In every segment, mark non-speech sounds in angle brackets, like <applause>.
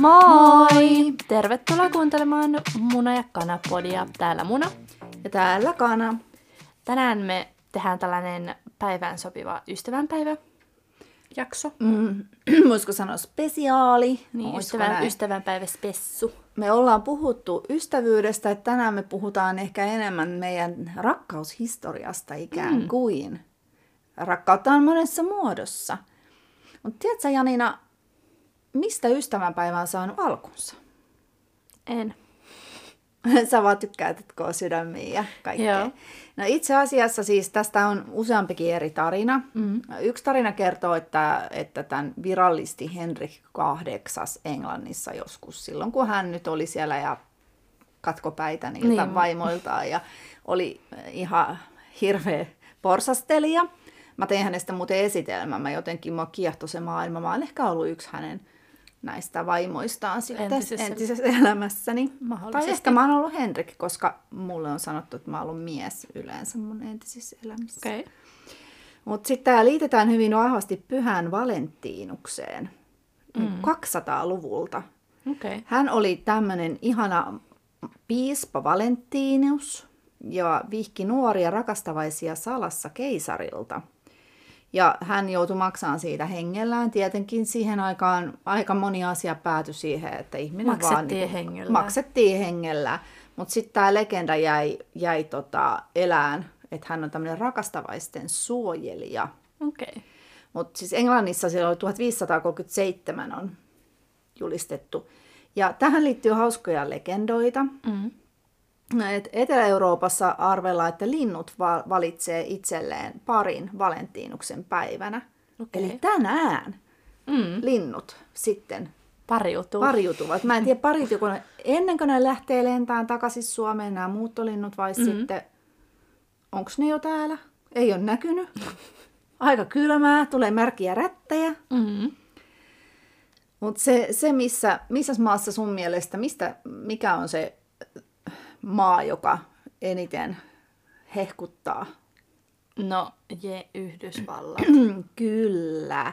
Moi! Tervetuloa kuuntelemaan Muna ja Kana-podia. Täällä Muna. Ja täällä Kana. Tänään me tehdään tällainen päivään sopiva ystävänpäivä jakso. Mm, <clears throat> voisiko sanoa spesiaali? Niin, ystävän, ystävänpäivä spessu. Me ollaan puhuttu ystävyydestä, että tänään me puhutaan ehkä enemmän meidän rakkaushistoriasta ikään mm. kuin. Rakkautta on monessa muodossa. Mutta tiedätkö Janina, mistä ystävänpäivä on saanut alkunsa? En. <laughs> Sä vaan tykkäät, että koo sydämiä ja kaikkea. Joo. No itse asiassa siis tästä on useampikin eri tarina. Mm. Yksi tarina kertoo, että, että tämän virallisti Henrik VIII Englannissa joskus silloin, kun hän nyt oli siellä ja katkopäitä niiltä Niin. vaimoiltaan ja oli ihan hirveä porsastelija. Mä tein hänestä muuten esitelmän, mä jotenkin mua kiehtoi se maailma. Mä oon ehkä ollut yksi hänen näistä vaimoistaan sitten Entisessä- entisessä, entisessä elämässäni. Tai ehkä mä oon ollut Henrik, koska mulle on sanottu, että mä oon ollut mies yleensä mun entisissä elämissä. Okei. Okay. Mutta sitten tämä liitetään hyvin vahvasti pyhän Valentiinukseen mm. 200-luvulta. Okei. Okay. Hän oli tämmöinen ihana piispa Valentiinus ja vihki nuoria rakastavaisia salassa keisarilta. Ja hän joutui maksamaan siitä hengellään. Tietenkin siihen aikaan aika moni asia päätyi siihen, että ihminen vaan... Maksettiin niinku- hengellään. Maksettiin hengellään. Mutta sitten tämä legenda jäi, jäi tota elään, että hän on tämmöinen rakastavaisten suojelija. Okei. Okay. Mutta siis Englannissa silloin 1537 on julistettu. Ja tähän liittyy hauskoja legendoita. Mm. Et Etelä-Euroopassa arvellaan, että linnut va- valitsee itselleen parin Valentiinuksen päivänä. Okei. Eli tänään Mm. linnut sitten Pariutuu. pariutuvat. Mä en tiedä <laughs> pariutuuko ne ennen kuin ne lähtee lentämään takaisin Suomeen nämä muuttolinnut vai mm-hmm. sitten onko ne jo täällä? Ei ole näkynyt. <laughs> Aika kylmää, tulee märkiä rättejä. Mm. Mutta se, se missä, missä maassa sun mielestä, mistä, mikä on se maa, joka eniten hehkuttaa? No, je Yhdysvallat. <clears throat> Kyllä.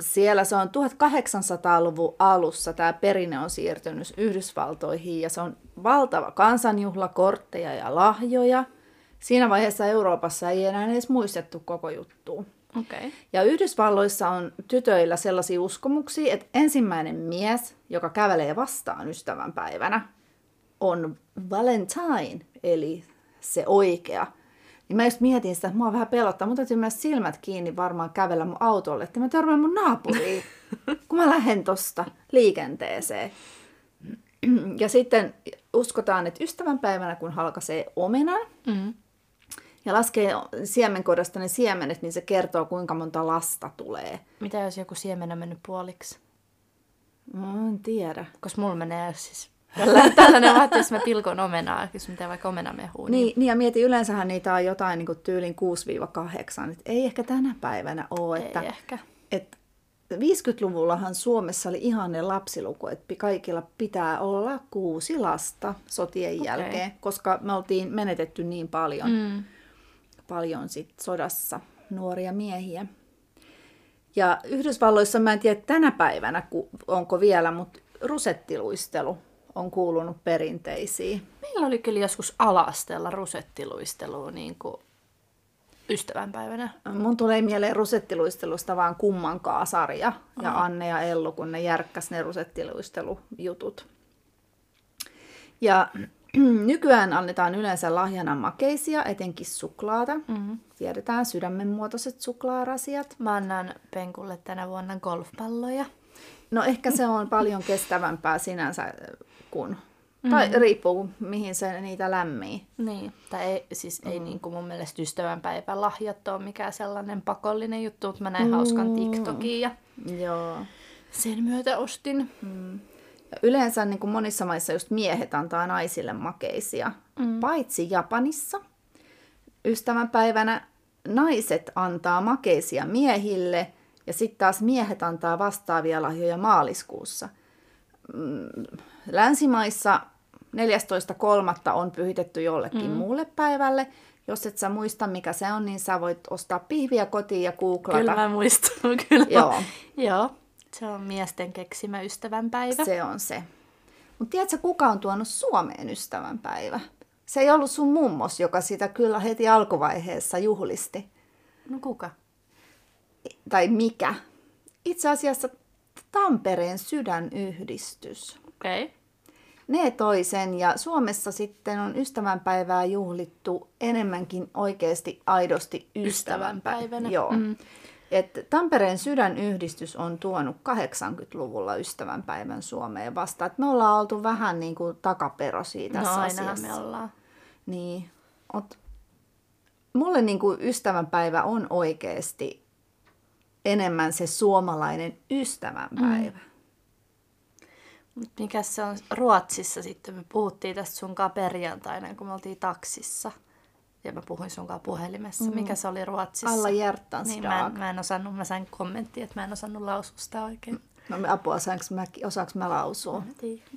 Siellä se on 1800-luvun alussa tämä perinne on siirtynyt Yhdysvaltoihin ja se on valtava kansanjuhla, kortteja ja lahjoja. Siinä vaiheessa Euroopassa ei enää edes muistettu koko juttua. Okei. Okay. Ja Yhdysvalloissa on tytöillä sellaisia uskomuksia, että ensimmäinen mies, joka kävelee vastaan ystävänpäivänä, on Valentine, eli se oikea. Niin mä just mietin sitä, että mua vähän pelottaa. Mun täytyy myös silmät kiinni varmaan kävellä mun autolle, että mä törmään mun naapuriin, <laughs> kun mä lähden tosta liikenteeseen. Ja sitten uskotaan, että ystävänpäivänä, kun halkaisee omenan, Mm. ja laskee siemenkodasta ne siemenet, niin se kertoo, kuinka monta lasta tulee. Mitä jos joku siemen on mennyt puoliksi? Mä en tiedä. Koska mulla menee siis tällainen, tällainen vaan, että jos mä tilkon omenaa, jos mä teen vaikka omenamehua. Niin, niin ja mieti, yleensähän niitä on jotain niin kuin tyylin 6-8. Et ei ehkä tänä päivänä ole. ei Että, ehkä. et 50-luvullahan Suomessa oli ihanne lapsiluku, että kaikilla pitää olla kuusi lasta sotien Okei. jälkeen, koska me oltiin menetetty niin paljon. Mm. paljon sit sodassa nuoria miehiä. Ja Yhdysvalloissa mä en tiedä tänä päivänä, onko vielä, mutta rusettiluistelu on kuulunut perinteisiin. Meillä oli kyllä joskus alastella rusettiluistelua niin kuin ystävänpäivänä. Mun tulee mieleen rusettiluistelusta vaan kummankaan sarja ja Aha. Anne ja Ellu, kun ne järkkäs ne rusettiluistelujutut. Ja <clears throat> nykyään annetaan yleensä lahjana makeisia, etenkin suklaata. Mm. Tiedetään sydämenmuotoiset suklaarasiat. Mä annan Penkulle tänä vuonna golfpalloja. No ehkä se on paljon kestävämpää sinänsä kuin, tai riippuu mihin se niitä lämmii. Niin. Tai ei, siis ei niin kuin mun mielestä ystävänpäivän lahjat ole mikään sellainen pakollinen juttu, mutta mä näin hauskan TikTokin ja Joo. sen myötä ostin. Ja yleensä niin kuin monissa maissa just miehet antaa naisille makeisia, mm. paitsi Japanissa. Ystävänpäivänä naiset antaa makeisia miehille ja sitten taas miehet antaa vastaavia lahjoja maaliskuussa. Mm, Länsimaissa 14.3. on pyhitetty jollekin mm. muulle päivälle. Jos et sä muista, mikä se on, niin sä voit ostaa pihviä kotiin ja googlata. Kyllä mä muistan, <laughs> kyllä. Joo. Joo. Se on miesten keksimä ystävänpäivä. Se on se. Mutta tiedätkö, kuka on tuonut Suomeen ystävänpäivä? Se ei ollut sun mummos, joka sitä kyllä heti alkuvaiheessa juhlisti. No kuka? Tai mikä? Itse asiassa Tampereen sydänyhdistys. Okei. Okay. Ne toi sen ja Suomessa sitten on ystävänpäivää juhlittu enemmänkin oikeasti aidosti ystävänpäivänä. Ystävänpäivänä. Joo. Mm. Et Tampereen sydänyhdistys on tuonut 80-luvulla ystävänpäivän Suomeen vasta. Et me ollaan oltu vähän niin kuin takaperosia tässä No asiassa. me ollaan. Niin. Ot, mulle niin kuin ystävänpäivä on oikeasti enemmän se suomalainen ystävänpäivä. Mm. Mikä se on Ruotsissa sitten? Me puhuttiin tästä sunkaan perjantaina, kun me oltiin taksissa. Ja mä puhuin sunkaan puhelimessa. Mm. Mikä se oli Ruotsissa? Alla hjärtans niin, mä, en, mä en osannut, mä sain kommenttia, että mä en osannut lausua sitä oikein. No me apua, saanko mä, osaanko mä lausua? Mä.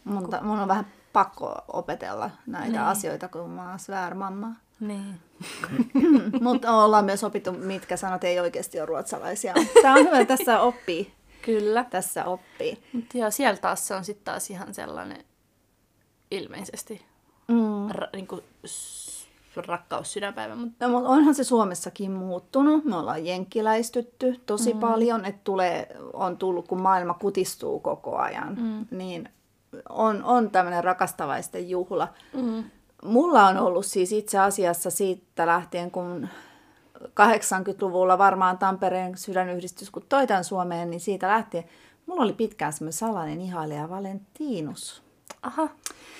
Mun, mun on vähän pakko opetella näitä Niin. asioita, kun mä oon svärmamma. Niin. <laughs> Mutta ollaan myös opittu, mitkä sanat ei oikeasti ole ruotsalaisia. <laughs> Tämä on hyvä, tässä oppii. Kyllä. Tässä oppii. Mutta joo, siellä taas se on sitten taas ihan sellainen ilmeisesti Mm. ra, niinku, s- rakkaus sydänpäivä. Mutta No, mutta onhan se Suomessakin muuttunut. Me ollaan jenkkiläistytty tosi mm. paljon, että tulee, on tullut, kun maailma kutistuu koko ajan, mm. niin on, on tämmöinen rakastavaisten juhla. mm. Mulla on ollut siis itse asiassa siitä lähtien, kun 80-luvulla varmaan Tampereen sydänyhdistys, kun toi tämän Suomeen, niin siitä lähtien mulla oli pitkään semmoinen salainen ihailija Valentinus. aha,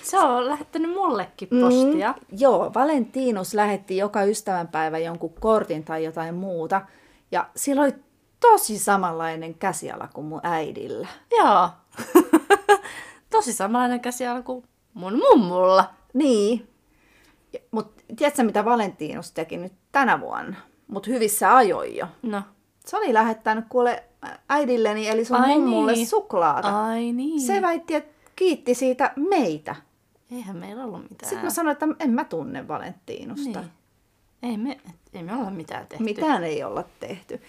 se on lähettänyt mullekin postia. Mm, joo, Valentinus lähetti joka ystävänpäivä jonkun kortin tai jotain muuta. Ja sillä oli tosi samanlainen käsiala kuin mun äidillä. Joo. <laughs> Tosi samanlainen käsiala kuin mun mummulla. Niin. Mutta tiedätkö mitä Valentinus teki nyt tänä vuonna? Mutta hyvissä ajoin jo. No. Se oli lähettänyt kuule äidilleni, eli sun Ai mummulle niin. suklaata. Ai niin. Se väitti, että kiitti siitä meitä. Eihän meillä ollut mitään. Sitten mä sanoin, että en mä tunne Valentinusta. niin. ei, me, ei me olla mitään tehty. Mitään ei olla tehty.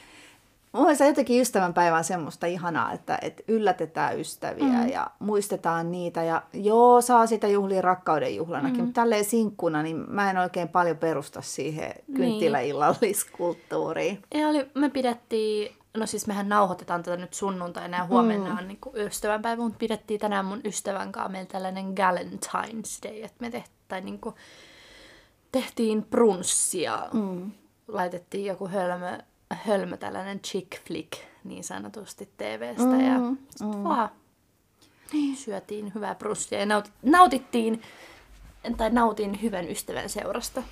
Mulla se jotenkin ystävänpäivä on semmoista ihanaa, että, että yllätetään ystäviä mm. ja muistetaan niitä. Ja joo, saa sitä juhlia rakkauden juhlanakin, mm. mutta tälleen sinkkuna, niin mä en oikein paljon perusta siihen kynttiläillalliskulttuuriin. Ja oli, me pidettiin, no siis mehän nauhoitetaan tätä nyt sunnuntaina ja huomenna on niin ystävänpäivä, mutta pidettiin tänään mun ystävän kanssa meillä tällainen Galentine's Day, että me tehtiin, tai niin kuin, tehtiin brunssia, mm. laitettiin joku hölmö, hölmö tällainen chick flick niin sanotusti TVstä mm, ja sit mm. vaan syötiin hyvää brunssia ja nautit, nautittiin, tai nautin hyvän ystävän seurasta.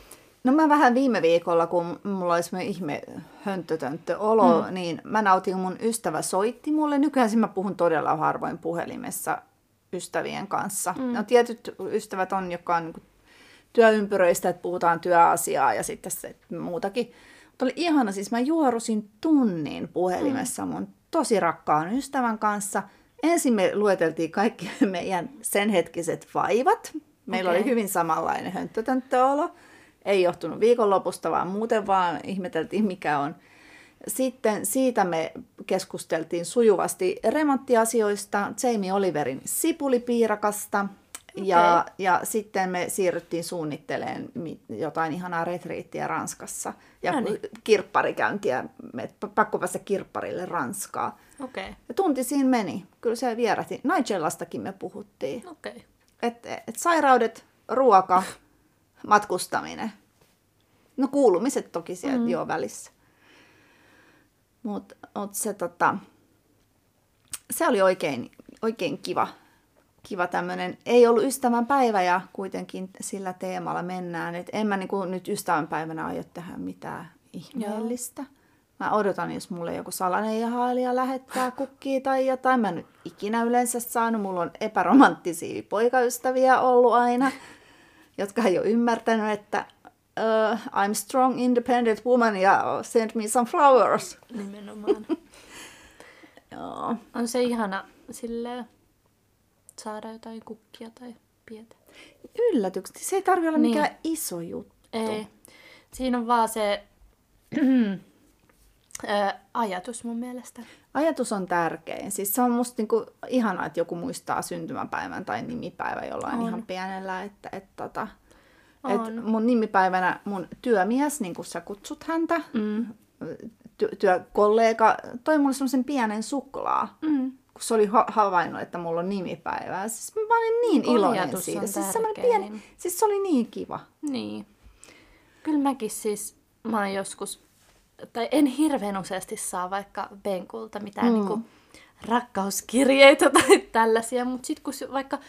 No mä vähän viime viikolla, kun mulla oli semmoinen ihme hönttötönttö olo, mm. niin mä nautin, mun ystävä soitti mulle. Nykyään mä puhun todella harvoin puhelimessa ystävien kanssa. Mm. No tietyt ystävät on, jotka on niin työympyröistä, että puhutaan työasiaa ja sitten se muutakin. Oli ihana, siis mä juorusin tunnin puhelimessa mun tosi rakkaan ystävän kanssa. Ensin me lueteltiin kaikki <laughs> meidän sen hetkiset vaivat. Meillä Okei. oli hyvin samanlainen hönttötönttö-olo. Ei johtunut viikonlopusta, vaan muuten vaan ihmeteltiin, mikä on. Sitten siitä me keskusteltiin sujuvasti remonttiasioista, Jamie Oliverin sipulipiirakasta, ja, ja sitten me siirryttiin suunnittelemaan mi- jotain ihanaa retriittiä Ranskassa ja No niin. kirpparikäyntiä, me pakko päästä kirpparille Ranskaa. Okei, okay. Ja tunti siinä meni, kyllä se vierähti. Nigellastakin me puhuttiin. okei. Okay. Et, et sairaudet, ruoka, <laughs> matkustaminen. No kuulumiset toki siellä mm. jo välissä. Mutta mut se, tota, se oli oikein, oikein kiva, kiva tämmöinen. Ei ollut ystävänpäivä ja kuitenkin sillä teemalla mennään. Et en mä niinku nyt ystävänpäivänä aio tehdä mitään ihmeellistä. Mä odotan, jos mulle joku salainen jahailija lähettää kukkia tai jotain. Mä en nyt ikinä yleensä saanut. Mulla on epäromanttisia poikaystäviä ollut aina, <laughs> jotka ei ole ymmärtänyt, että uh, I'm strong independent woman ja send me some flowers. Nimenomaan. <laughs> Joo. On se ihana silleen saada jotain kukkia tai pientä. Yllätykset. Se ei tarvitse olla Niin. mikään iso juttu. Ei. Siinä on vaan se, <clears throat> ajatus mun mielestä. Ajatus on tärkein. Siis se on musta niinku ihanaa, että joku muistaa syntymäpäivän tai nimipäivä jollain On. ihan pienellä. Että, et, tota, On. et mun nimipäivänä mun työmies, niin kuin sä kutsut häntä, Mm. ty- työkollega, toi mulle semmoisen pienen suklaa. Mm. Kun se oli ha- havainnut, että mulla on nimipäivää. Siis mä olin niin iloinen Ajatus siitä. on Siis, pieni, siis se oli niin kiva. Niin. Kyllä mäkin siis, mä oon joskus, tai en hirveän useasti saa vaikka Benkulta mitään mm. niinku rakkauskirjeitä <laughs> tai tällaisia, mutta sitten kun vaikka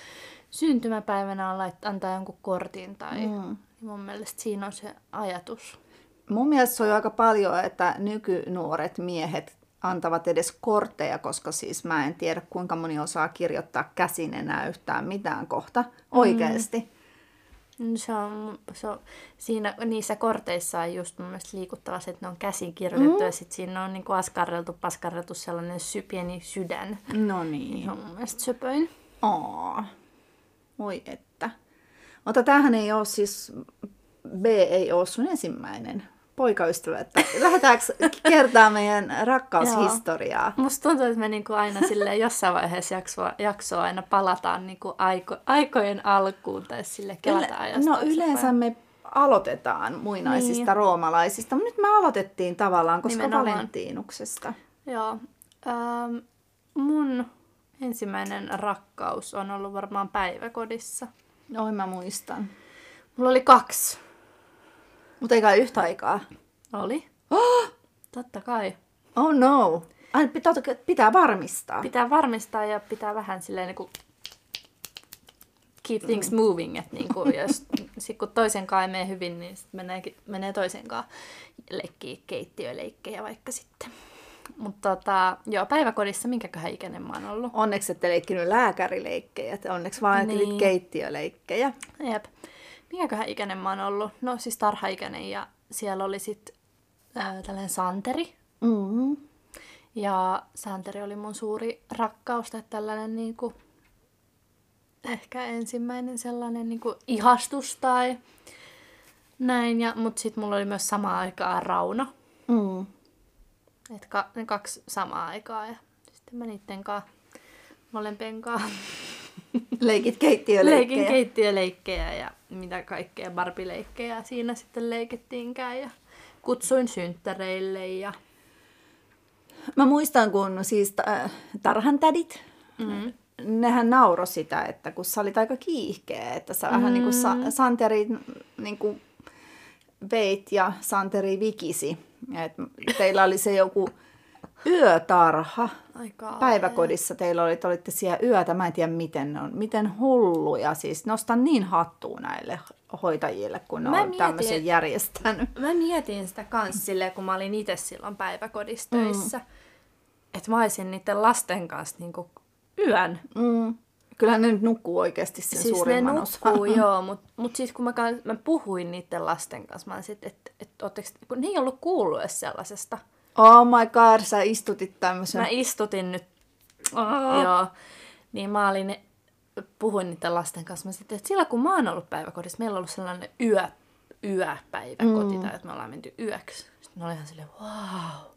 syntymäpäivänä on lait, antaa jonkun kortin tai mm. niin mun mielestä siinä on se ajatus. Mun mielestä se on aika paljon, että nykynuoret miehet antavat edes kortteja, koska siis mä en tiedä kuinka moni osaa kirjoittaa käsin enää yhtään mitään kohta oikeasti. Mm, Se on, se on, siinä, niissä korteissa on just mun mielestä liikuttava se, että ne on käsin kirjoitettu mm. ja sitten siinä on niinku askarreltu, paskarreltu sellainen sy, pieni sydän. No niin. Se on mun mielestä söpöin. Aa. Voi että. Mutta tämähän ei ole siis, B ei ole sun ensimmäinen poikaystävä. Että lähdetäänkö kertaa meidän rakkaushistoriaa? Musta tuntuu, että me niinku aina sille jossain vaiheessa jaksoa, jaksoa aina palataan niinku aiko, aikojen alkuun tai sille kelataan. No yleensä me aloitetaan muinaisista Niin. roomalaisista, mutta nyt me aloitettiin tavallaan, koska Nimenomaan. Valentiinuksesta. Joo. Ähm, mun ensimmäinen rakkaus on ollut varmaan päiväkodissa. Oi mä muistan. Mulla oli kaksi. Mutta eikä yhtä aikaa. Oli? Totta kai. Oh no. Ai, pitää, pitää varmistaa. Pitää varmistaa ja pitää vähän silleen niinku keep things moving, että niinku, jos <laughs> sit kun toisen kanssa ei mene hyvin, niin sit menee, menee toisen kanssa leikkii keittiöleikkejä vaikka sitten. Mutta tota, joo, päiväkodissa minkäköhän ikäinen mä oon ollut. Onneksi ette leikkinyt lääkärileikkejä, onneksi vaan Niin. niin. keittiöleikkejä. Jep. Minkäköhän ikäinen mä oon ollut? No siis tarhaikäinen ja siellä oli sitten tällainen Santeri. Mm-hmm. Ja Santeri oli mun suuri rakkaus tai tällainen niinku, ehkä ensimmäinen sellainen niinku ihastus tai näin. Ja, mut sitten mulla oli myös samaan aikaan Rauno. Mm. Et ka, ne kaksi samaa aikaa ja sitten mä niitten kanssa molempien kanssa Leikit keittiöleikkejä. leikin keittiöleikkejä ja mitä kaikkea barbileikkejä siinä sitten leikittiinkään ja kutsuin synttäreille ja Mä muistan, kun siis äh, tarhantädit, mm. nehän nauro sitä, että kun sä olit aika kiihkeä, että sä mm. vähän niin kuin sa- Santeri niin kuin veit ja Santeri vikisi. Et teillä oli se joku yötarha aika päiväkodissa. Teillä oli, te olitte siellä yötä, mä en tiedä miten ne on, miten hulluja. Siis nostan niin hattua näille hoitajille, kun ne Mä on mietin- tämmöisen järjestänyt. Mä mietin sitä kans silleen, kun mä olin itse silloin päiväkodissa töissä. Mm. Että mä olisin niiden lasten kanssa niinku yön. Mm. Kyllähän ne nyt nukkuu oikeasti sen Siis ne suurimman nukkuu, osan. <laughs> joo, mutta mut siis kun mä, kans- mä puhuin niiden lasten kanssa, mä olisin, että et, et, kun ne ei ollut kuullut sellaisesta. Oh my god, sä istutit tämmöisen. Mä istutin nyt, oh. joo, niin mä olin, puhuin niiden lasten kanssa, mä sitten, että silloin kun mä oon ollut päiväkodissa, meillä on ollut sellainen yö, yöpäiväkoti, mm. tai että me ollaan menty yöksi. Sitten ne oli ihan silleen, wow,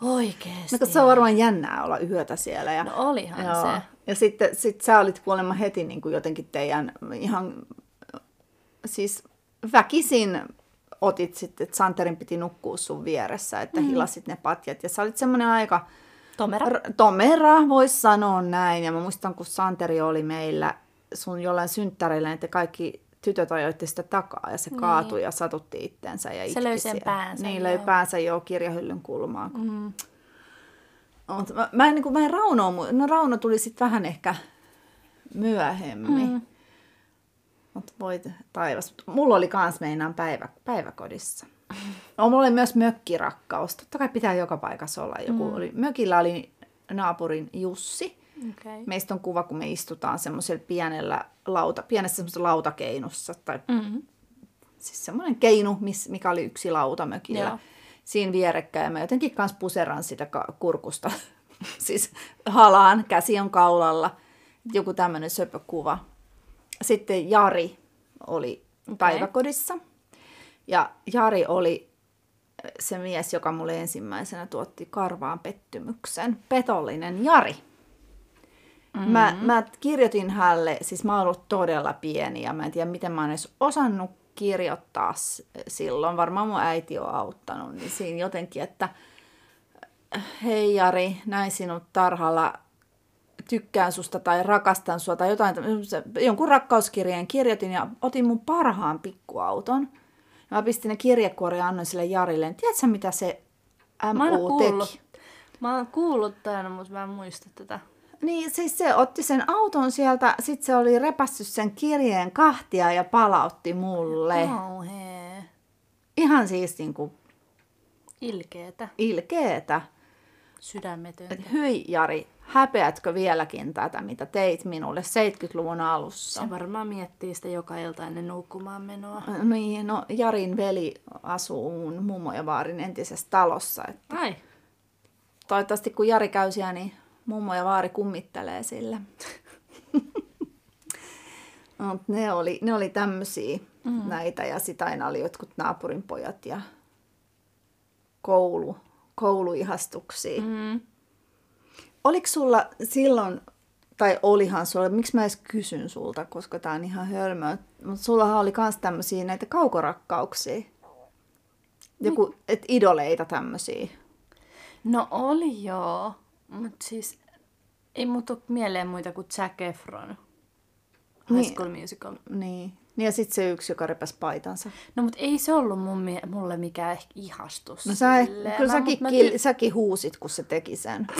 <laughs> oikeesti. No, se on varmaan jännää olla yötä siellä. Ja, No olihan joo. se. Ja sitten sit sä olit kuulemma heti niin kuin jotenkin teidän ihan, siis väkisin otit sitten, että Santerin piti nukkua sun vieressä, että mm. hilasit ne patjat. Ja sä olit semmoinen aika Tomera. r- tomera, voisi sanoa näin. Ja mä muistan, kun Santeri oli meillä sun jollain synttäreillä, niin te kaikki tytöt ajoitte sitä takaa ja se kaatui ja satutti itsensä ja itki löi sen siellä. päänsä, Niin, löi päänsä jo kirjahyllyn kulmaan. Mm. Mut mä, mä, en, niin kuin, mä en Raunoa, mu- no Rauno tuli sitten vähän ehkä myöhemmin. Mm. Mutta voi taivas. Mulla oli kans meinaan päivä, päiväkodissa. No, mulla oli myös mökkirakkaus. Totta kai pitää joka paikassa olla joku. Mm. Oli, mökillä oli naapurin Jussi. Okay. Meistä on kuva, kun me istutaan semmoisella pienellä lauta, pienessä semmoisessa lautakeinussa. Tai Mm-hmm. siis semmoinen keinu, mikä oli yksi lauta mökillä. Joo. Siinä vierekkäin. Ja mä jotenkin kans puseran sitä kurkusta. <laughs> siis halaan, käsi on kaulalla. Joku tämmöinen söpökuva. Sitten Jari oli okay. päiväkodissa. Ja Jari oli se mies, joka mulle ensimmäisenä tuotti karvaan pettymyksen. Petollinen Jari. Mm-hmm. Mä, mä kirjoitin hänelle, siis mä oon ollut todella pieni ja mä en tiedä miten mä oon edes osannut kirjoittaa silloin. Varmaan mun äiti on auttanut, niin siinä jotenkin, että hei Jari, näin sinut tarhalla, tykkään susta tai rakastan sua tai jotain, jonkun rakkauskirjeen kirjoitin ja otin mun parhaan pikkuauton. Ja mä pistin ne kirjekuoria ja annoin sille Jarille. Tiedätkö mitä se MU teki? Mä oon kuullut tämän, mutta mä en muista tätä. Niin, siis se otti sen auton sieltä, sit se oli repässyt sen kirjeen kahtia ja palautti mulle. Kauhee. Ihan siis niinku Ilkeetä. ilkeetä. Sydämetöntä. Et hyi Jari, häpeätkö vieläkin tätä, mitä teit minulle 70-luvun alussa? Se varmaan miettii sitä joka ilta ennen nukkumaan menoa. Niin, no Jarin veli asuu mun mummo ja vaarin entisessä talossa. Että Ai, toivottavasti kun Jari käy siellä, niin mummo ja vaari kummittelee sille. <laughs> Mut ne oli, ne oli tämmöisiä mm. näitä ja sitä aina oli jotkut naapurin pojat ja koulu, kouluihastuksia. mm. Oliko sulla silloin, tai olihan sulla, miksi mä edes kysyn sulta, koska tää on ihan hölmöä, mutta sullahan oli kans tämmöisiä näitä kaukorakkauksia. Joku, et idoleita tämmöisiä. No oli joo, mutta siis ei mut tuu mieleen muita kuin Zac Efron. High Niin. School Musical. Niin. Niin ja sitten se yksi, joka repäs paitansa. No mut ei se ollut mun, mulle mikään ehkä ihastus. No sä, silleen. kyllä Mä- säkin, mä kil, ty- säkin huusit, kun se teki sen. <laughs>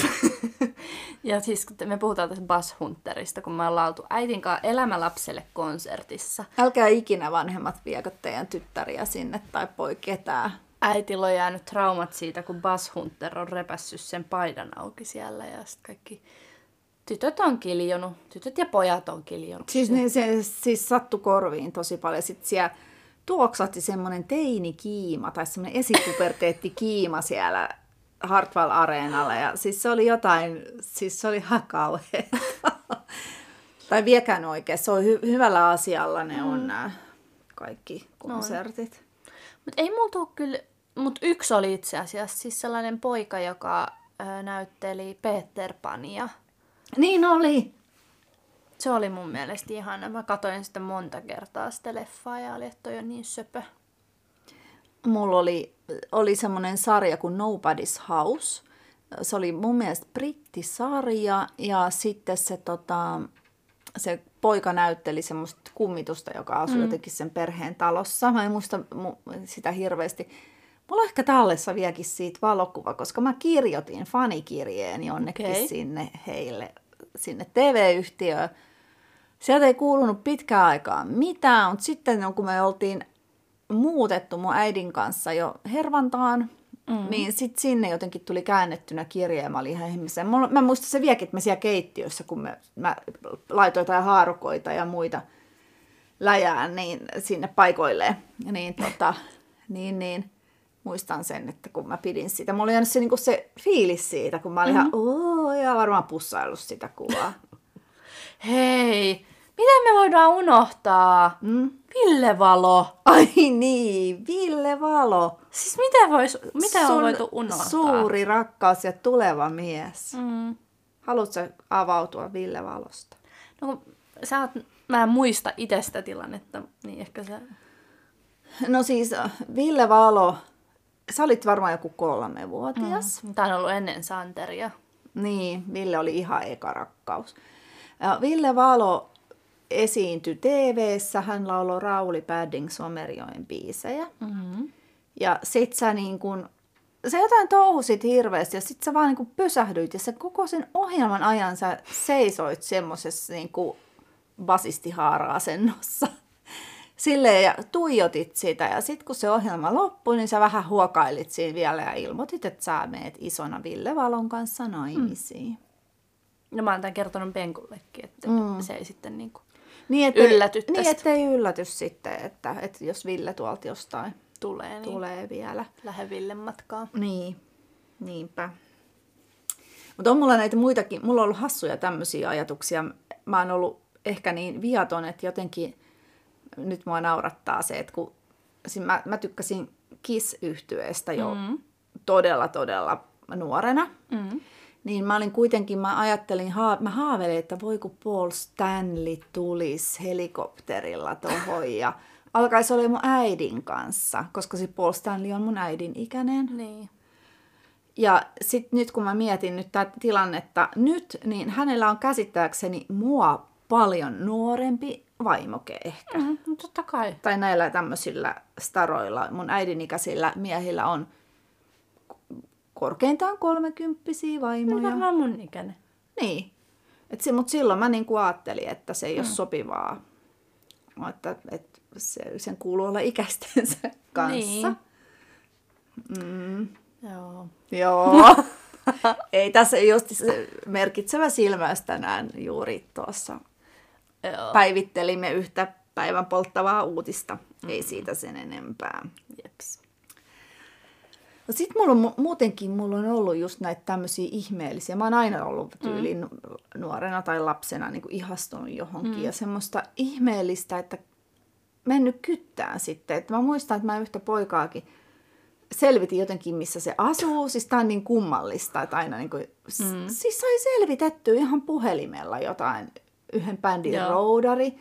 Ja siis kun me puhutaan tästä Buzz Hunterista, kun me ollaan oltu äitin kanssa Elämä lapselle konsertissa. Älkää ikinä vanhemmat viekö teidän tyttäriä sinne tai poi ketään. Äitillä on jäänyt traumat siitä, kun Buzz Hunter on repässyt sen paidan auki siellä ja sitten kaikki tytöt on kiljonut, tytöt ja pojat on kiljonut. Siis, niin, se siis sattu korviin tosi paljon. Sitten siellä tuoksahti semmoinen teinikiima tai semmoinen esipuberteettikiima <laughs> siellä Hartwall Areenalla. Ja siis se oli jotain, siis se oli ihan <laughs> tai viekään oikein. Se on hy- hyvällä asialla ne on nämä kaikki konsertit. Mutta ei tuu kyllä, mut yksi oli itse asiassa siis sellainen poika, joka ö, näytteli Peter Pania. Niin oli. Se oli mun mielestä ihana. Mä katsoin sitä monta kertaa sitä leffaa ja oli, että toi on niin söpö. Mulla oli, oli semmoinen sarja kuin Nobody's House. Se oli mun mielestä brittisarja ja sitten se, tota, se poika näytteli semmoista kummitusta, joka asui mm. jotenkin sen perheen talossa. Mä en muista mu- sitä hirveästi. Mulla on ehkä tallessa vieläkin siitä valokuva, koska mä kirjoitin fanikirjeen jonnekin Okei. sinne heille, sinne TV-yhtiöön. Sieltä ei kuulunut pitkään aikaa mitään, mutta sitten kun me oltiin muutettu mun äidin kanssa jo Hervantaan, mm. niin sitten sinne jotenkin tuli käännettynä kirje ja mä olin ihan ihmisen. Mä muistan se vieläkin, että me siellä keittiössä, kun me, mä laitoin jotain haarukoita ja muita läjään niin sinne paikoilleen, niin, tota, niin, niin muistan sen, että kun mä pidin sitä, mulla oli jäänyt se, niin se fiilis siitä, kun mä olin mm-hmm. ihan, ooo, ja varmaan pussaillut sitä kuvaa. <laughs> Hei, miten me voidaan unohtaa? Mm? Ville Valo. Ai niin, Ville Valo. Siis mitä, vois, mitä on voitu unohtaa? suuri rakkaus ja tuleva mies. Mm. Haluatko avautua Ville Valosta? No, kun sä oot, mä en muista itse sitä tilannetta, niin ehkä sä... No siis Ville Valo, sä olit varmaan joku kolmevuotias. Mm. Tämä on ollut ennen Santeria. Niin, Ville oli ihan eka rakkaus. Ja Ville Valo esiintyi tv hän lauloi Rauli Padding Somerjoen biisejä. Mm-hmm. Ja sit sä niin kun, sä jotain touhusit hirveästi ja sit sä vaan niin kun pysähdyit ja sä koko sen ohjelman ajan sä seisoit semmosessa niin basistihaara-asennossa. Silleen ja tuijotit sitä ja sit kun se ohjelma loppui, niin sä vähän huokailit siinä vielä ja ilmoitit, että sä meet isona Ville Valon kanssa naimisiin. No mä oon tämän kertonut Penkullekin, että mm. se ei sitten niinku Niin, ettei, Ylläty niin, tästä. ettei yllätys sitten, että, että jos Ville tuolta jostain tulee, niin tulee. vielä. lähde Villen matkaan. Niin, niinpä. Mutta on mulla näitä muitakin, mulla on ollut hassuja tämmöisiä ajatuksia. Mä oon ollut ehkä niin viaton, että jotenkin nyt mua naurattaa se, että kun siis mä, mä tykkäsin kiss yhtyeestä jo mm. todella, todella nuorena. Mm. Niin mä olin kuitenkin, mä ajattelin, haa, mä haaveilin, että voi kun Paul Stanley tulisi helikopterilla tohon ja alkaisi olla mun äidin kanssa, koska se Paul Stanley on mun äidin ikäinen. Niin. Ja sitten nyt kun mä mietin nyt tätä tilannetta nyt, niin hänellä on käsittääkseni mua paljon nuorempi vaimoke ehkä. Mm, no totta kai. Tai näillä tämmöisillä staroilla, mun äidinikäisillä miehillä on korkeintaan kolmekymppisiä No, vaimoja. varmaan mun ikäinen. Niin. Et se, mutta silloin mä niinku ajattelin, että se ei ole sopivaa. Että, että se, sen kuuluu olla ikäistensä kanssa. Niin. Joo. Joo. <laughs> ei tässä just se merkitsevä silmäys tänään juuri tuossa. Joo. Päivittelimme yhtä päivän polttavaa uutista. Ei siitä sen enempää. Jeps. No sit mulla on, mu- muutenkin mulla on ollut just näitä tämmöisiä ihmeellisiä. Mä oon aina ollut tyyliin mm. nuorena tai lapsena niin kuin ihastunut johonkin. Mm. Ja semmoista ihmeellistä, että mennyt kyttään sitten. Että mä muistan, että mä yhtä poikaakin selvitin jotenkin, missä se asuu. Siis tää on niin kummallista, että aina niin kuin, mm. siis sai selvitettyä ihan puhelimella jotain, yhden bändin Joo. roudari,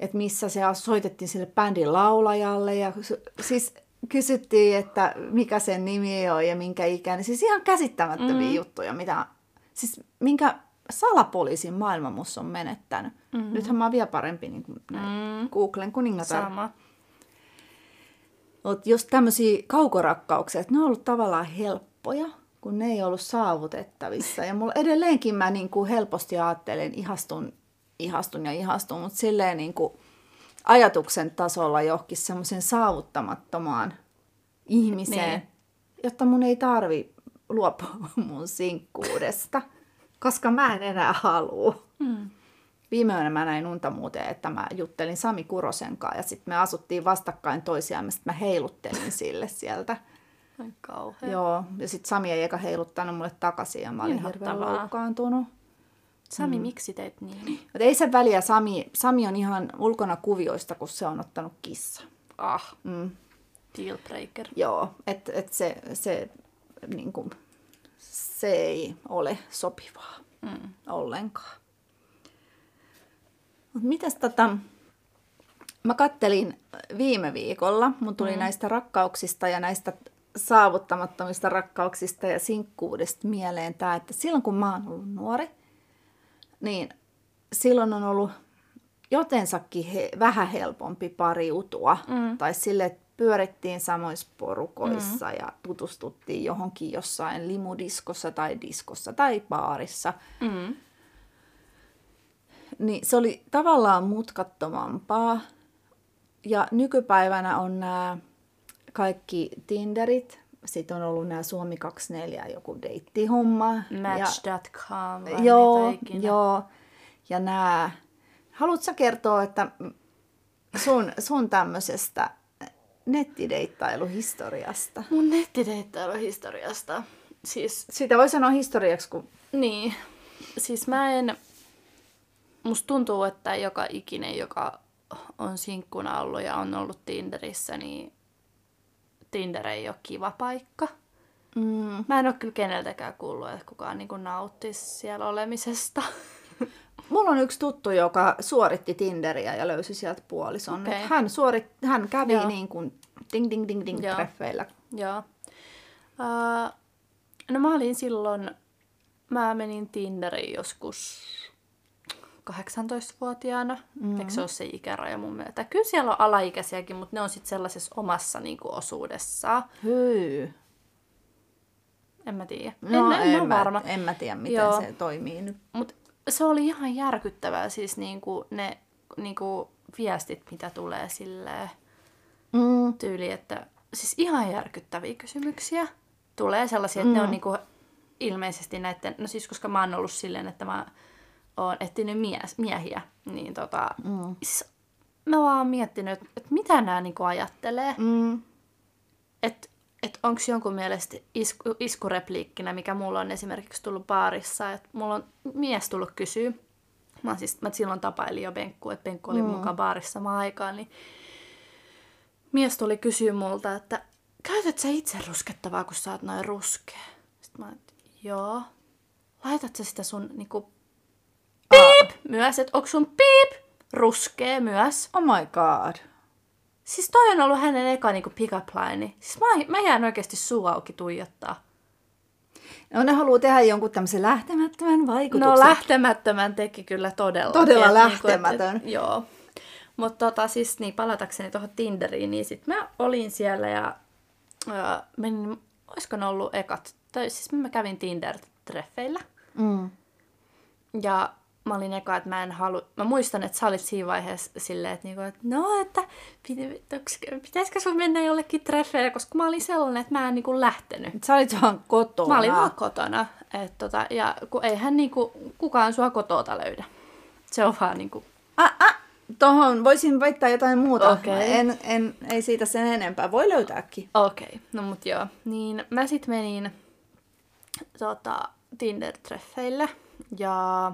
että missä se. Soitettiin sille bändin laulajalle ja siis kysyttiin, että mikä sen nimi on ja minkä ikäinen. Siis ihan käsittämättömiä mm. juttuja, mitä, siis minkä salapoliisin maailma musta on menettänyt. Mm-hmm. Nythän mä oon vielä parempi niin kuin mm. Googlen kuningatar. Sama. Mutta just tämmöisiä kaukorakkauksia, että ne on ollut tavallaan helppoja, kun ne ei ollut saavutettavissa. Ja mulla edelleenkin mä niin kuin helposti ajattelen, ihastun, ihastun ja ihastun, mutta silleen niin kuin ajatuksen tasolla johonkin semmoisen saavuttamattomaan ihmiseen, Niin. jotta mun ei tarvi luopua <laughs> mun sinkkuudesta, koska mä en enää halua. Mm. Viime yönä mä näin unta muuten, että mä juttelin Sami Kurosen kanssa ja sitten me asuttiin vastakkain toisiaan ja sitten mä heiluttelin sille sieltä. Ai kauhea. Joo, ja sitten Sami ei eka heiluttanut mulle takaisin ja mä olin hirveän Ihattavaa. loukkaantunut. Sami, mm. miksi teit niin? Mutta ei se väliä, Sami, Sami on ihan ulkona kuvioista, kun se on ottanut kissa. Ah, Mm. dealbreaker. Joo, että et se, se, niin kuin, se ei ole sopivaa Mm. ollenkaan. Mut mitäs tota, mä kattelin viime viikolla, mun tuli mm. näistä rakkauksista ja näistä saavuttamattomista rakkauksista ja sinkkuudesta mieleen tämä, että silloin kun mä oon ollut nuori, niin silloin on ollut jotensakin he, vähän helpompi pariutua. Mm. Tai sille, että pyörittiin samoissa porukoissa mm. ja tutustuttiin johonkin jossain limudiskossa tai diskossa tai baarissa. Mm. Niin se oli tavallaan mutkattomampaa. Ja nykypäivänä on nämä kaikki Tinderit. Sitten on ollut nämä Suomi 24 joku deittihomma. Match.com joo, joo. Ja nämä... Haluatko kertoa, että sun, sun tämmöisestä nettideittailuhistoriasta? Mun nettideittailuhistoriasta. Siis, Sitä voi sanoa historiaksi, kun... niin. Siis mä en... Musta tuntuu, että joka ikinen, joka on sinkkuna ollut ja on ollut Tinderissä, niin Tinder ei ole kiva paikka. Mm, Mä en ole kyllä keneltäkään kuullut, että kukaan niin nauttisi siellä olemisesta. <laughs> Mulla on yksi tuttu, joka suoritti Tinderiä ja löysi sieltä puolison. Okei. Hän, suorit, hän kävi Joo. niin kuin ding ding ding ding Joo. treffeillä. Joo. Uh, no mä olin silloin, mä menin Tinderiin joskus 18-vuotiaana. Mm-hmm. Eikö se ole se ikäraja mun mielestä? Kyllä siellä on alaikäisiäkin, mutta ne on sitten sellaisessa omassa niin kuin, osuudessaan. Hyy. En mä tiedä. No, en, en, ole mä, varma. en mä tiedä, miten Joo. se toimii nyt. Mutta se oli ihan järkyttävää, siis niinku ne niinku viestit, mitä tulee silleen Mm. tyyli, että siis ihan järkyttäviä kysymyksiä. Tulee sellaisia, että mm. ne on niinku ilmeisesti näiden, no siis koska mä oon ollut silleen, että mä oon etsinyt mies, miehiä, niin tota, mm. siis mä vaan oon miettinyt, että, mitä nämä niinku ajattelee. Mm. Että et onko jonkun mielestä isku, iskurepliikkinä, mikä mulla on esimerkiksi tullut baarissa, että mulla on mies tullut kysyä. Mä, siis, mä silloin tapailin jo Benkku, että Benkku oli mm. mukaan baarissa samaan aikaan, niin mies tuli kysyä multa, että käytät sä itse ruskettavaa, kun sä oot noin ruskea? Sitten mä että joo. Laitat sä sitä sun niinku piip myös, että onko sun piip ruskea myös? Oh my god. Siis toi on ollut hänen eka niinku pick-up line. Siis mä, mä jään oikeasti suu auki tuijottaa. No ne haluaa tehdä jonkun tämmöisen lähtemättömän vaikutuksen. No lähtemättömän teki kyllä todella. Todella Et lähtemätön. Niinku, et, et, joo. Mutta tota, siis niin, palatakseni tuohon Tinderiin, niin sit mä olin siellä ja äh, menin, olisiko ne ollut ekat, tai siis mä kävin Tinder-treffeillä. Mm. Ja mä olin eka, että mä en halua, mä muistan, että sä olit siinä vaiheessa silleen, että, niinku, että no, että pitäisikö sun mennä jollekin treffeille, koska mä olin sellainen, että mä en niinku lähtenyt. Sä olit vaan kotona. Mä olin vaan kotona. Et tota, ja kun eihän niinku, kukaan sua kotota löydä. Se on vaan niinku, Ah, ah, tohon voisin väittää jotain muuta. Okei. En, en, ei siitä sen enempää. Voi löytääkin. okei, okay. no mut joo. Niin mä sit menin tota, Tinder-treffeille ja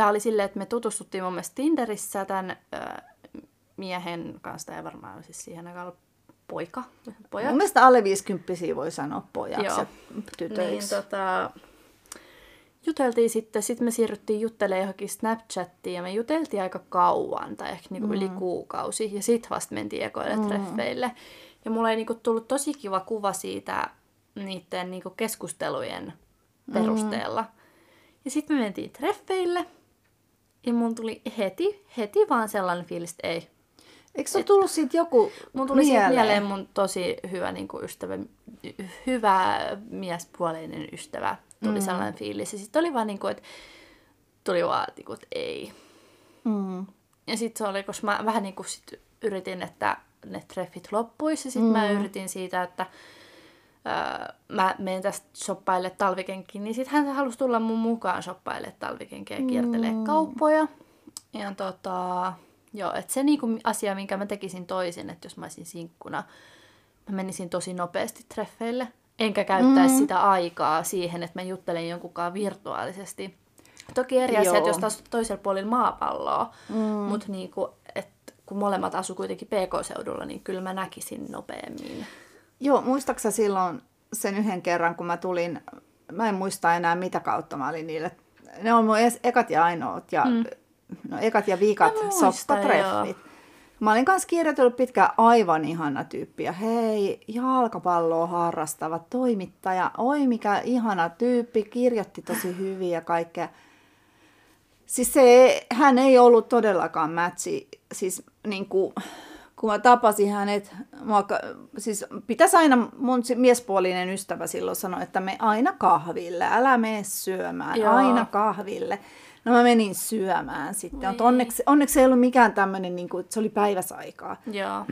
tää oli silleen, että me tutustuttiin mun mielestä Tinderissä tämän ö, miehen kanssa, tai varmaan siis siihen aikaan ollut poika, pojat. Mun mielestä alle 50 voi sanoa pojaksi Joo. ja tytöiksi. Niin, tota, juteltiin sitten, sitten me siirryttiin juttelemaan johonkin Snapchattiin ja me juteltiin aika kauan tai ehkä niinku mm. yli kuukausi ja sitten vasta mentiin ekoille mm. treffeille. Ja mulla ei niinku tullut tosi kiva kuva siitä niiden niinku keskustelujen perusteella. Ja sitten me mentiin treffeille ja mun tuli heti, heti vaan sellainen fiilis, että ei, Eikö sulla tullut siitä joku Mun tuli siitä mieleen? mieleen mun tosi hyvä niin kuin ystävä, hyvä miespuoleinen ystävä. Tuli mm. sellainen fiilis. Ja sitten oli vaan niin kuin, että tuli vaan, niin kuin, että ei. Mm. Ja sitten se oli, koska mä vähän niin kuin sit yritin, että ne treffit loppuisi. Ja sitten mm. mä yritin siitä, että öö, mä menen tästä shoppaille talvikenkiin. Niin sitten hän halusi tulla mun mukaan shoppaille talvikenkiä ja kiertelee mm. kauppoja. Ja tota, joo, että se niinku asia, minkä mä tekisin toisin, että jos mä olisin sinkkuna, mä menisin tosi nopeasti treffeille. Enkä käyttäisi mm. sitä aikaa siihen, että mä juttelen jonkunkaan virtuaalisesti. Toki eri asia, että jos taas toisella puolella maapalloa, mm. mutta niinku, että kun molemmat asu kuitenkin PK-seudulla, niin kyllä mä näkisin nopeammin. Joo, muistaaksä silloin sen yhden kerran, kun mä tulin, mä en muista enää mitä kautta mä olin niille. Ne on mun ekat ja ainoat ja mm. no, ekat ja viikat soppatreffit. Mä olin kanssa kirjoitellut pitkään aivan ihana tyyppi ja hei, jalkapalloa harrastava toimittaja, oi mikä ihana tyyppi, kirjoitti tosi hyvin ja kaikkea. Siis se, hän ei ollut todellakaan mätsi, siis niin kuin, kun mä tapasin hänet, mua, siis pitäisi aina, mun miespuolinen ystävä silloin sanoi, että me aina kahville, älä mene syömään, Joo. Aina kahville. No mä menin syömään sitten, mutta onneksi, onneksi ei ollut mikään tämmöinen, niin kuin, se oli päiväsaikaa. Joo.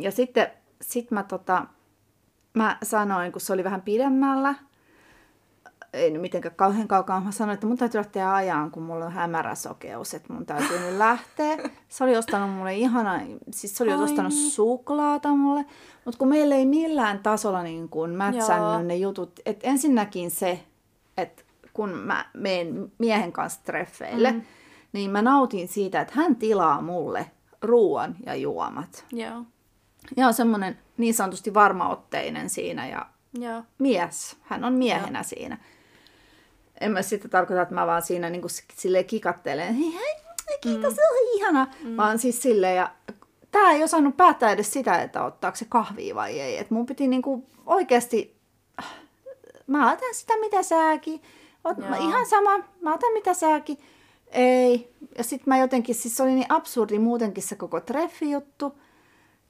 Ja sitten sit mä, tota, mä sanoin, kun se oli vähän pidemmällä, ei nyt mitenkään kauhean kaukaa, mä sanoin, että mun täytyy lähteä ajan, kun mulla on hämärä sokeus, että mun täytyy nyt lähteä. Se oli ostanut mulle ihana, siis se oli Ai. ostanut suklaata mulle, mutta kun meillä ei millään tasolla niin kuin Joo. mätsännyt ne jutut, että ensinnäkin se, että kun mä menen miehen kanssa treffeille, mm. niin mä nautin siitä, että hän tilaa mulle ruoan ja juomat. Joo. Ja on semmoinen niin sanotusti varmaotteinen siinä ja Joo. mies. Hän on miehenä ja. siinä. En mä sitä tarkoita, että mä vaan siinä niin kuin silleen kikattelen. Hei, hei, kiitos, mm. on ihana. Mm. Vaan siis silleen, ja tää ei osannut päättää edes sitä, että ottaako se kahvia vai ei. Et mun piti niin kuin oikeasti, mä otan sitä mitä sääkin. Oot, mä, ihan sama, mä otan mitä sääkin. Ei. Ja sitten mä jotenkin, siis se oli niin absurdi muutenkin se koko treffijuttu.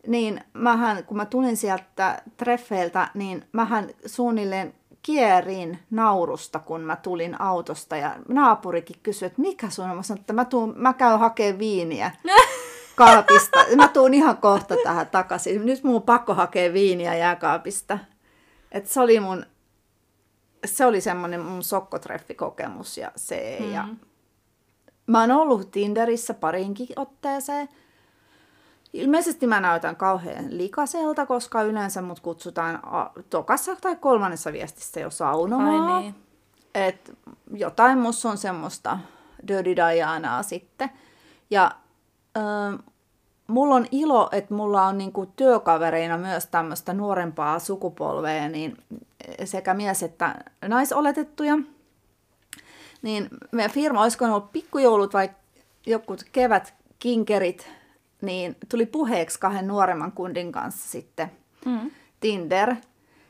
Niin mähän, kun mä tulin sieltä treffeiltä, niin mähän suunnilleen kierin naurusta, kun mä tulin autosta. Ja naapurikin kysyi, että mikä sun on? Mä sanoin, että mä, tuun, mä käyn hakemaan viiniä <laughs> kaapista. Mä tuun ihan kohta tähän takaisin. Nyt mun on pakko hakea viiniä jääkaapista. Et se oli mun, se oli semmoinen mun sokkotreffikokemus ja se. Mm. Ja mä oon ollut Tinderissä parinkin otteeseen. Ilmeisesti mä näytän kauhean likaselta, koska yleensä mut kutsutaan tokassa tai kolmannessa viestissä jo saunomaan. Ai niin. Et jotain musta on semmoista Dirty Dianaa sitten. Ja, ö, mulla on ilo, että mulla on niinku työkavereina myös tämmöistä nuorempaa sukupolvea, niin sekä mies- että naisoletettuja. Niin meidän firma, olisiko ollut pikkujoulut vai joku kevät kinkerit, niin tuli puheeksi kahden nuoremman kundin kanssa sitten mm. Tinder.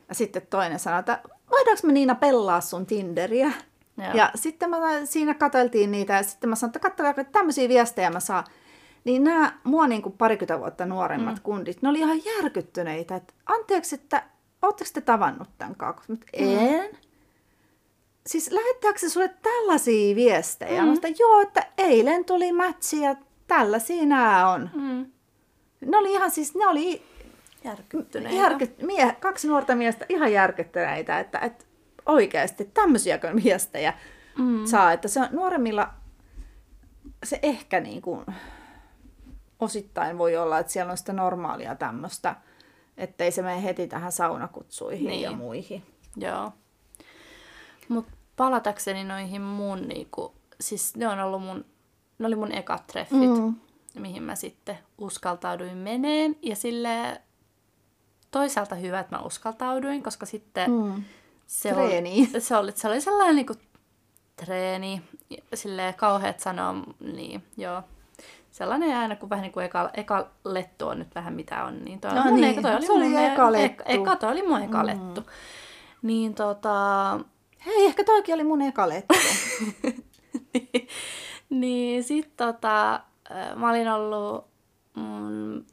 Ja sitten toinen sanoi, että voidaanko me Niina pellaa sun Tinderiä? Joo. Ja sitten mä siinä katseltiin niitä ja sitten mä sanoin, että katsokaa, että tämmöisiä viestejä mä saan. Niin nämä mua niin kuin parikymmentä vuotta nuoremmat mm. kundit, ne oli ihan järkyttyneitä, että anteeksi, että ootteko te tavannut tämän kaakon? Mm. En. Siis lähettääkö se sulle tällaisia viestejä? Mm. Mä sanoin, joo, että eilen tuli mätsi ja tällaisia nämä on. Mm. Ne oli ihan siis, ne oli järkyttyneitä. Järky, mie, kaksi nuorta miestä ihan järkyttyneitä, että, että oikeasti tämmöisiäkö viestejä mm. saa. Että se on nuoremmilla se ehkä niin kuin, osittain voi olla, että siellä on sitä normaalia tämmöistä, ettei se mene heti tähän saunakutsuihin niin. ja muihin. Joo. Mutta palatakseni noihin mun, niinku, siis ne on ollut mun, ne oli mun ekat treffit, mm. mihin mä sitten uskaltauduin meneen. Ja sille toisaalta hyvä, että mä uskaltauduin, koska sitten mm. se, Treeni. oli, <laughs> se, oli, se oli sellainen niinku treeni, silleen kauheat sanoa, niin joo, sellainen aina, kun vähän niin kuin eka, eka lettu on nyt vähän mitä on, niin toi, no mun niin. eka, toi oli, se mun oli eka lettu. Eka, toi oli mun eka mm. lettu. Niin tota... Hei, ehkä toikin oli mun eka lettu. niin, <laughs> niin sit tota, mä olin ollut mun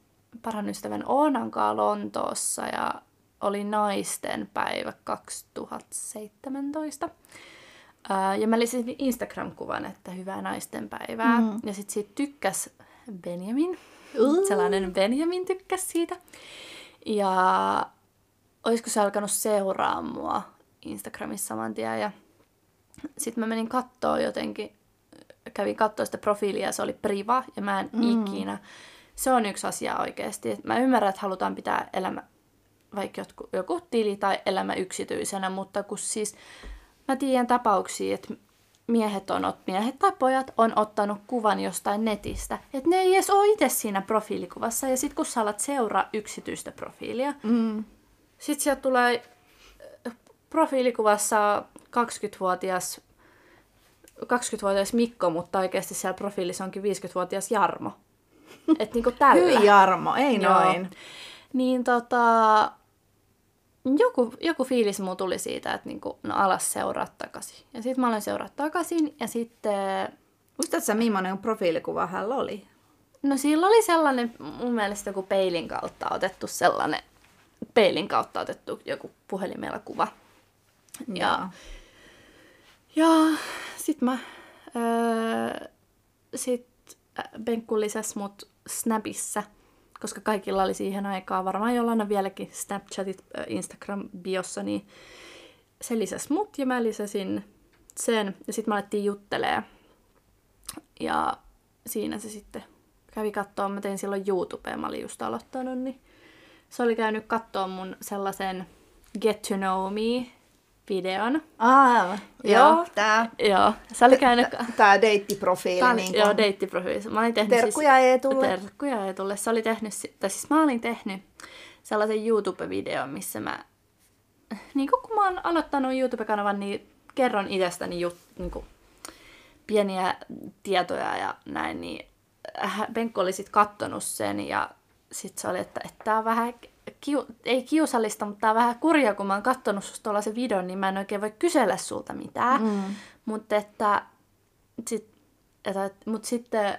paran ystävän Oonan Lontoossa ja oli naisten päivä 2017. Ja mä lisäsin Instagram-kuvan, että hyvää naisten päivää. Mm. Ja sitten siitä tykkäs Benjamin. Uh. Sellainen Benjamin tykkäs siitä. Ja olisiko se alkanut seuraa mua Instagramissa saman tien. Ja sitten mä menin kattoo jotenkin, kävin katsoa sitä profiilia ja se oli priva ja mä en mm. ikinä. Se on yksi asia oikeasti. Mä ymmärrän, että halutaan pitää elämä, vaikka joku, joku tili tai elämä yksityisenä, mutta kun siis mä tiedän tapauksia, että miehet, on, miehet tai pojat on ottanut kuvan jostain netistä. Että ne ei edes ole itse siinä profiilikuvassa. Ja sitten kun sä alat seuraa yksityistä profiilia, mm. sitten sieltä tulee profiilikuvassa 20-vuotias 20-vuotias Mikko, mutta oikeasti siellä profiilissa onkin 50-vuotias Jarmo. <laughs> Että niinku tällä. Hyi Jarmo, ei noin. Joo. Niin tota, joku, joku fiilis muu tuli siitä, että niinku, no alas seuraa takaisin. Ja sitten mä aloin seuraa takaisin ja sitten... Muistatko sä, millainen profiilikuva hän oli? No sillä oli sellainen, mun mielestä joku peilin kautta otettu sellainen, peilin kautta otettu joku puhelimella kuva. Ja, ja sit mä, öö, sit Benkku mut Snapissa – koska kaikilla oli siihen aikaan, varmaan jollain on vieläkin Snapchatit, Instagram-biossa, niin se lisäsi mut ja mä lisäsin sen. Ja sitten me alettiin juttelee. Ja siinä se sitten kävi katsoa, mä tein silloin YouTubeen, mä olin just aloittanut, niin se oli käynyt katsoa mun sellaisen Get to Know Me videon. Ah, joo, tää. Joo, se oli käynyt... Tää deittiprofiili. Tää, niin joo, deittiprofiili. Mä olin tehnyt terkkuja siis, Eetulle. Terkkuja Eetulle. Se oli tehnyt, tai siis mä olin tehnyt sellaisen YouTube-videon, missä mä, niin kun mä oon aloittanut YouTube-kanavan, niin kerron itsestäni jut, niin kuin, pieniä tietoja ja näin, niin Benkko oli sitten kattonut sen ja sitten se oli, että, että tää on vähän kiu, ei kiusallista, mutta tämä on vähän kurja, kun mä oon katsonut susta se videon, niin mä en oikein voi kysellä sulta mitään. Mm. Mutta että, sit, että, mut sitten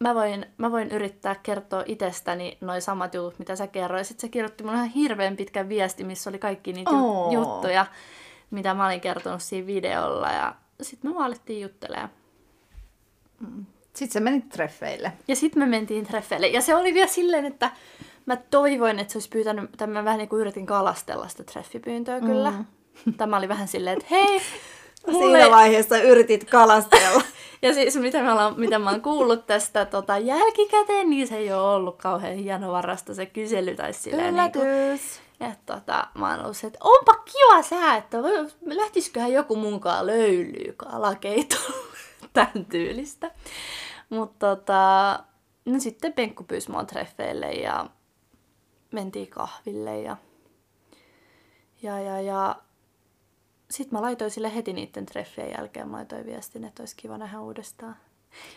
mä voin, mä voin yrittää kertoa itsestäni noin samat jutut, mitä sä kerroit. Sitten se kirjoitti mulle ihan hirveän pitkän viesti, missä oli kaikki niitä oh. juttuja, mitä mä olin kertonut siinä videolla. Ja sitten me vaan alettiin juttelemaan. Mm. Sitten sä menit treffeille. Ja sitten me mentiin treffeille. Ja se oli vielä silleen, että Mä toivoin, että se olisi pyytänyt, tai mä vähän niin kuin yritin kalastella sitä treffipyyntöä kyllä. Mm. <laughs> Tämä oli vähän silleen, että hei, mulle... Siinä vaiheessa yritit kalastella. <laughs> ja siis mitä mä, olen, mitä mä oon kuullut tästä tota, jälkikäteen, niin se ei ole ollut kauhean hieno varasta se kysely. Tai silleen, Niin kuin, että tota, mä oon ollut se, että onpa kiva sää, että lähtisiköhän joku munkaan löylyy kalakeitolle. <laughs> Tämän tyylistä. Mutta tota, no sitten Penkku pyysi mua treffeille ja mentiin kahville ja, ja, ja, ja sitten mä laitoin sille heti niiden treffien jälkeen, mä laitoin viestin, että olisi kiva nähdä uudestaan.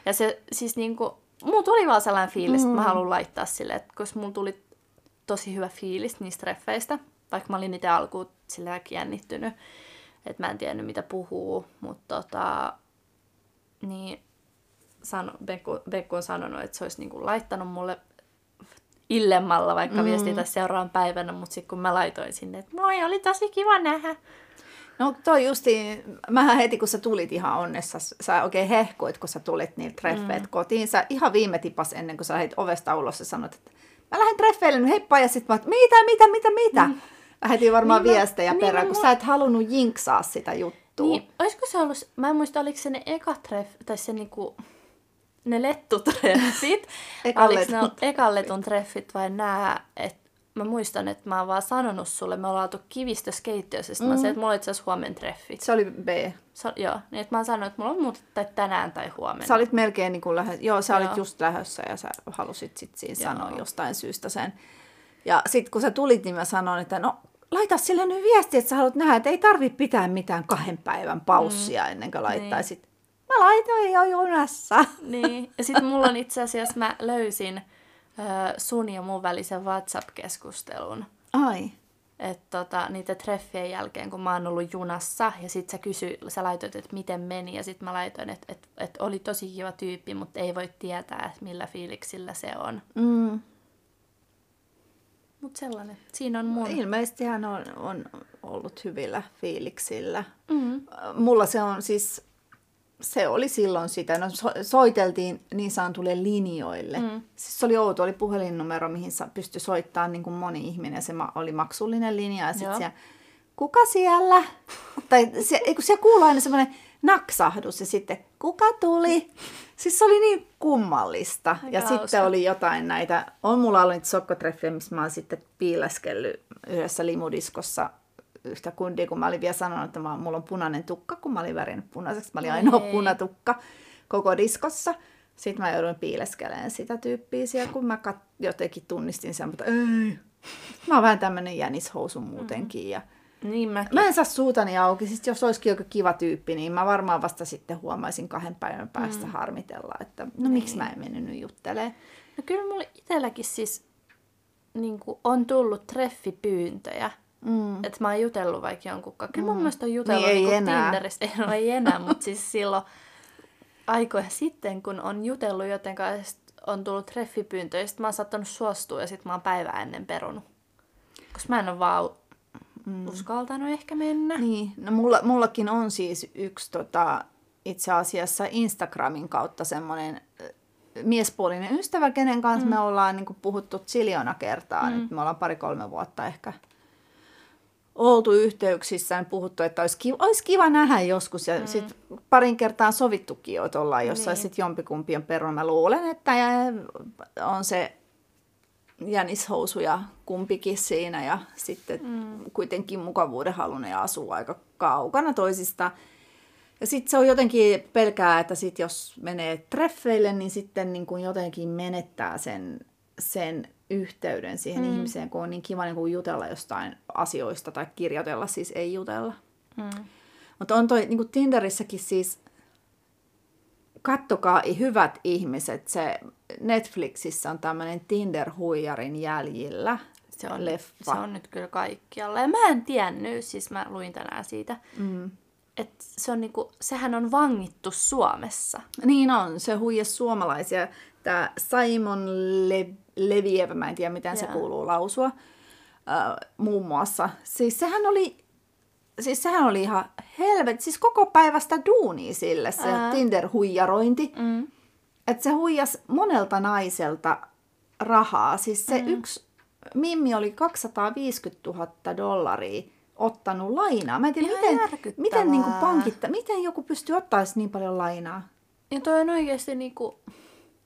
Ja se siis niinku, mulla tuli vaan sellainen fiilis, mm. että mä haluan laittaa sille, että koska mulla tuli tosi hyvä fiilis niistä treffeistä, vaikka mä olin itse alkuun sillä jännittynyt, että mä en tiennyt mitä puhuu, mutta tota, niin sano, Bekku, Bekku on sanonut, että se olisi niinku laittanut mulle illemmalla vaikka mm. viestitä seuraavan päivänä, mutta sitten kun mä laitoin sinne, että moi, oli tosi kiva nähdä. No toi justi, mähän heti kun sä tulit ihan onnessa, sä oikein hehkuit, kun sä tulit niiltä treffeiltä mm. kotiin. Sä ihan viime tipas ennen kuin sä lähdit ovesta ulos ja sanoit, että mä lähden treffeille, no heippa, ja sitten mä mitä, mitä, mitä, mitä. Mm. Lähetin varmaan niin viestejä niin perään, kun mä... sä et halunnut jinksaa sitä juttua. Niin, olisiko se ollut, mä en muista, oliko se ne eka treff, tai se niinku, ne lettutreffit, <laughs> oliko ne ekan letun treffit vai nää, että mä muistan, että mä oon vaan sanonut sulle, me ollaan oltu kivistöskeittiössä, mm. mä sanoin, että mulla on itse asiassa huomen treffit. Se oli B. Sa- joo, niin että mä oon sanonut, että mulla on muut tai tänään tai huomenna. Sä olit melkein niin kuin lähö... joo, sä joo. olit just lähössä ja sä halusit sit siinä joo. sanoa jostain syystä sen. Ja sitten kun sä tulit, niin mä sanoin, että no laita sille nyt viesti, että sä haluat nähdä, että ei tarvi pitää mitään kahden päivän paussia mm. ennen kuin laittaisit. Niin. Mä laitoin jo junassa. Niin, ja sitten mulla on itse asiassa, mä löysin ö, sun ja mun välisen WhatsApp-keskustelun. Ai. Että tota, niitä treffien jälkeen, kun mä oon ollut junassa, ja sit sä kysy, sä laitoit, että miten meni, ja sit mä laitoin, että, että, että oli tosi kiva tyyppi, mutta ei voi tietää, millä fiiliksillä se on. Mm. Mutta sellainen. Siinä on mun... Ilmeisesti hän on, on ollut hyvillä fiiliksillä. Mm. Mulla se on siis, se oli silloin sitä, no so, soiteltiin niin sanotulle linjoille. Mm. Siis se oli outo, oli puhelinnumero, mihin pystyi soittamaan niin kuin moni ihminen. Se oli maksullinen linja ja sitten siellä, kuka siellä? tai se, kun siellä kuuluu aina semmoinen naksahdus ja sitten kuka tuli? Siis se oli niin kummallista. Aika ja hauska. sitten oli jotain näitä, on mulla ollut niitä sokkotreffejä, missä mä oon sitten piileskellyt yhdessä limudiskossa yhtä kundia, kun mä olin vielä sanonut, että mä, mulla on punainen tukka, kun mä olin värinyt punaiseksi. Mä olin ainoa punatukka koko diskossa. Sitten mä jouduin piileskelemään sitä tyyppiä siellä, kun mä kat- jotenkin tunnistin sen, mutta ei. Mä oon vähän tämmönen jänishousu muutenkin. Mm. Ja niin mäkin. Mä en saa suutani auki. Siis jos olisikin joku kiva tyyppi, niin mä varmaan vasta sitten huomaisin kahden päivän päästä mm. harmitella, että no niin. miksi mä en mennyt nyt juttelemaan. No kyllä mulle itselläkin siis niin on tullut treffipyyntöjä. Mm. Että mä oon jutellut vaikka jonkun kanssa. Kyllä mm. mun mielestä on jutellut niin, ei niin enää. Tinderistä. Ei, <laughs> no, ei enää, mutta siis silloin aikoja sitten, kun on jutellut joten on tullut treffipyyntöjä, ja sitten mä oon saattanut suostua ja sitten mä oon päivää ennen perunut. Koska mä en ole vaan mm. uskaltanut ehkä mennä. Niin, no mulla, mullakin on siis yksi tota, itse asiassa Instagramin kautta semmoinen miespuolinen ystävä, kenen kanssa mm. me ollaan niin kuin, puhuttu siljona kertaa. Mm. Nyt me ollaan pari-kolme vuotta ehkä oltu yhteyksissä ja puhuttu, että olisi kiva, olisi kiva nähdä joskus. Ja mm. sitten parin kertaa sovittukin, että ollaan jossain niin. sitten jompikumpi on perun. Mä luulen, että on se jänishousuja kumpikin siinä ja sitten mm. kuitenkin mukavuuden halunen ja asuu aika kaukana toisista. Ja sitten se on jotenkin pelkää, että sit jos menee treffeille, niin sitten niin kuin jotenkin menettää sen, sen yhteyden siihen mm. ihmiseen, kun on niin kiva niin kuin jutella jostain asioista tai kirjoitella, siis ei jutella. Mm. Mutta on toi niin kuin Tinderissäkin siis, kattokaa hyvät ihmiset, se Netflixissä on tämmöinen Tinder-huijarin jäljillä se on, leffa. Se on nyt kyllä kaikkialla. Ja mä en tiennyt, siis mä luin tänään siitä, mm. että se on niinku, sehän on vangittu Suomessa. Niin on, se huijas suomalaisia. Tämä Simon Le- Leviev, mä en tiedä miten yeah. se kuuluu lausua, uh, muun muassa. Siis sehän oli siis sehän oli ihan helvet, siis koko päivästä duuni sille se Ää. Tinder-huijarointi. Mm. Että se huijas monelta naiselta rahaa. Siis se mm. yksi Mimmi oli 250 000 dollaria ottanut lainaa. Mä en tiedä, miten, miten niin kuin pankit, miten joku pystyy ottaa niin paljon lainaa. Ja toi on oikeasti niin kuin...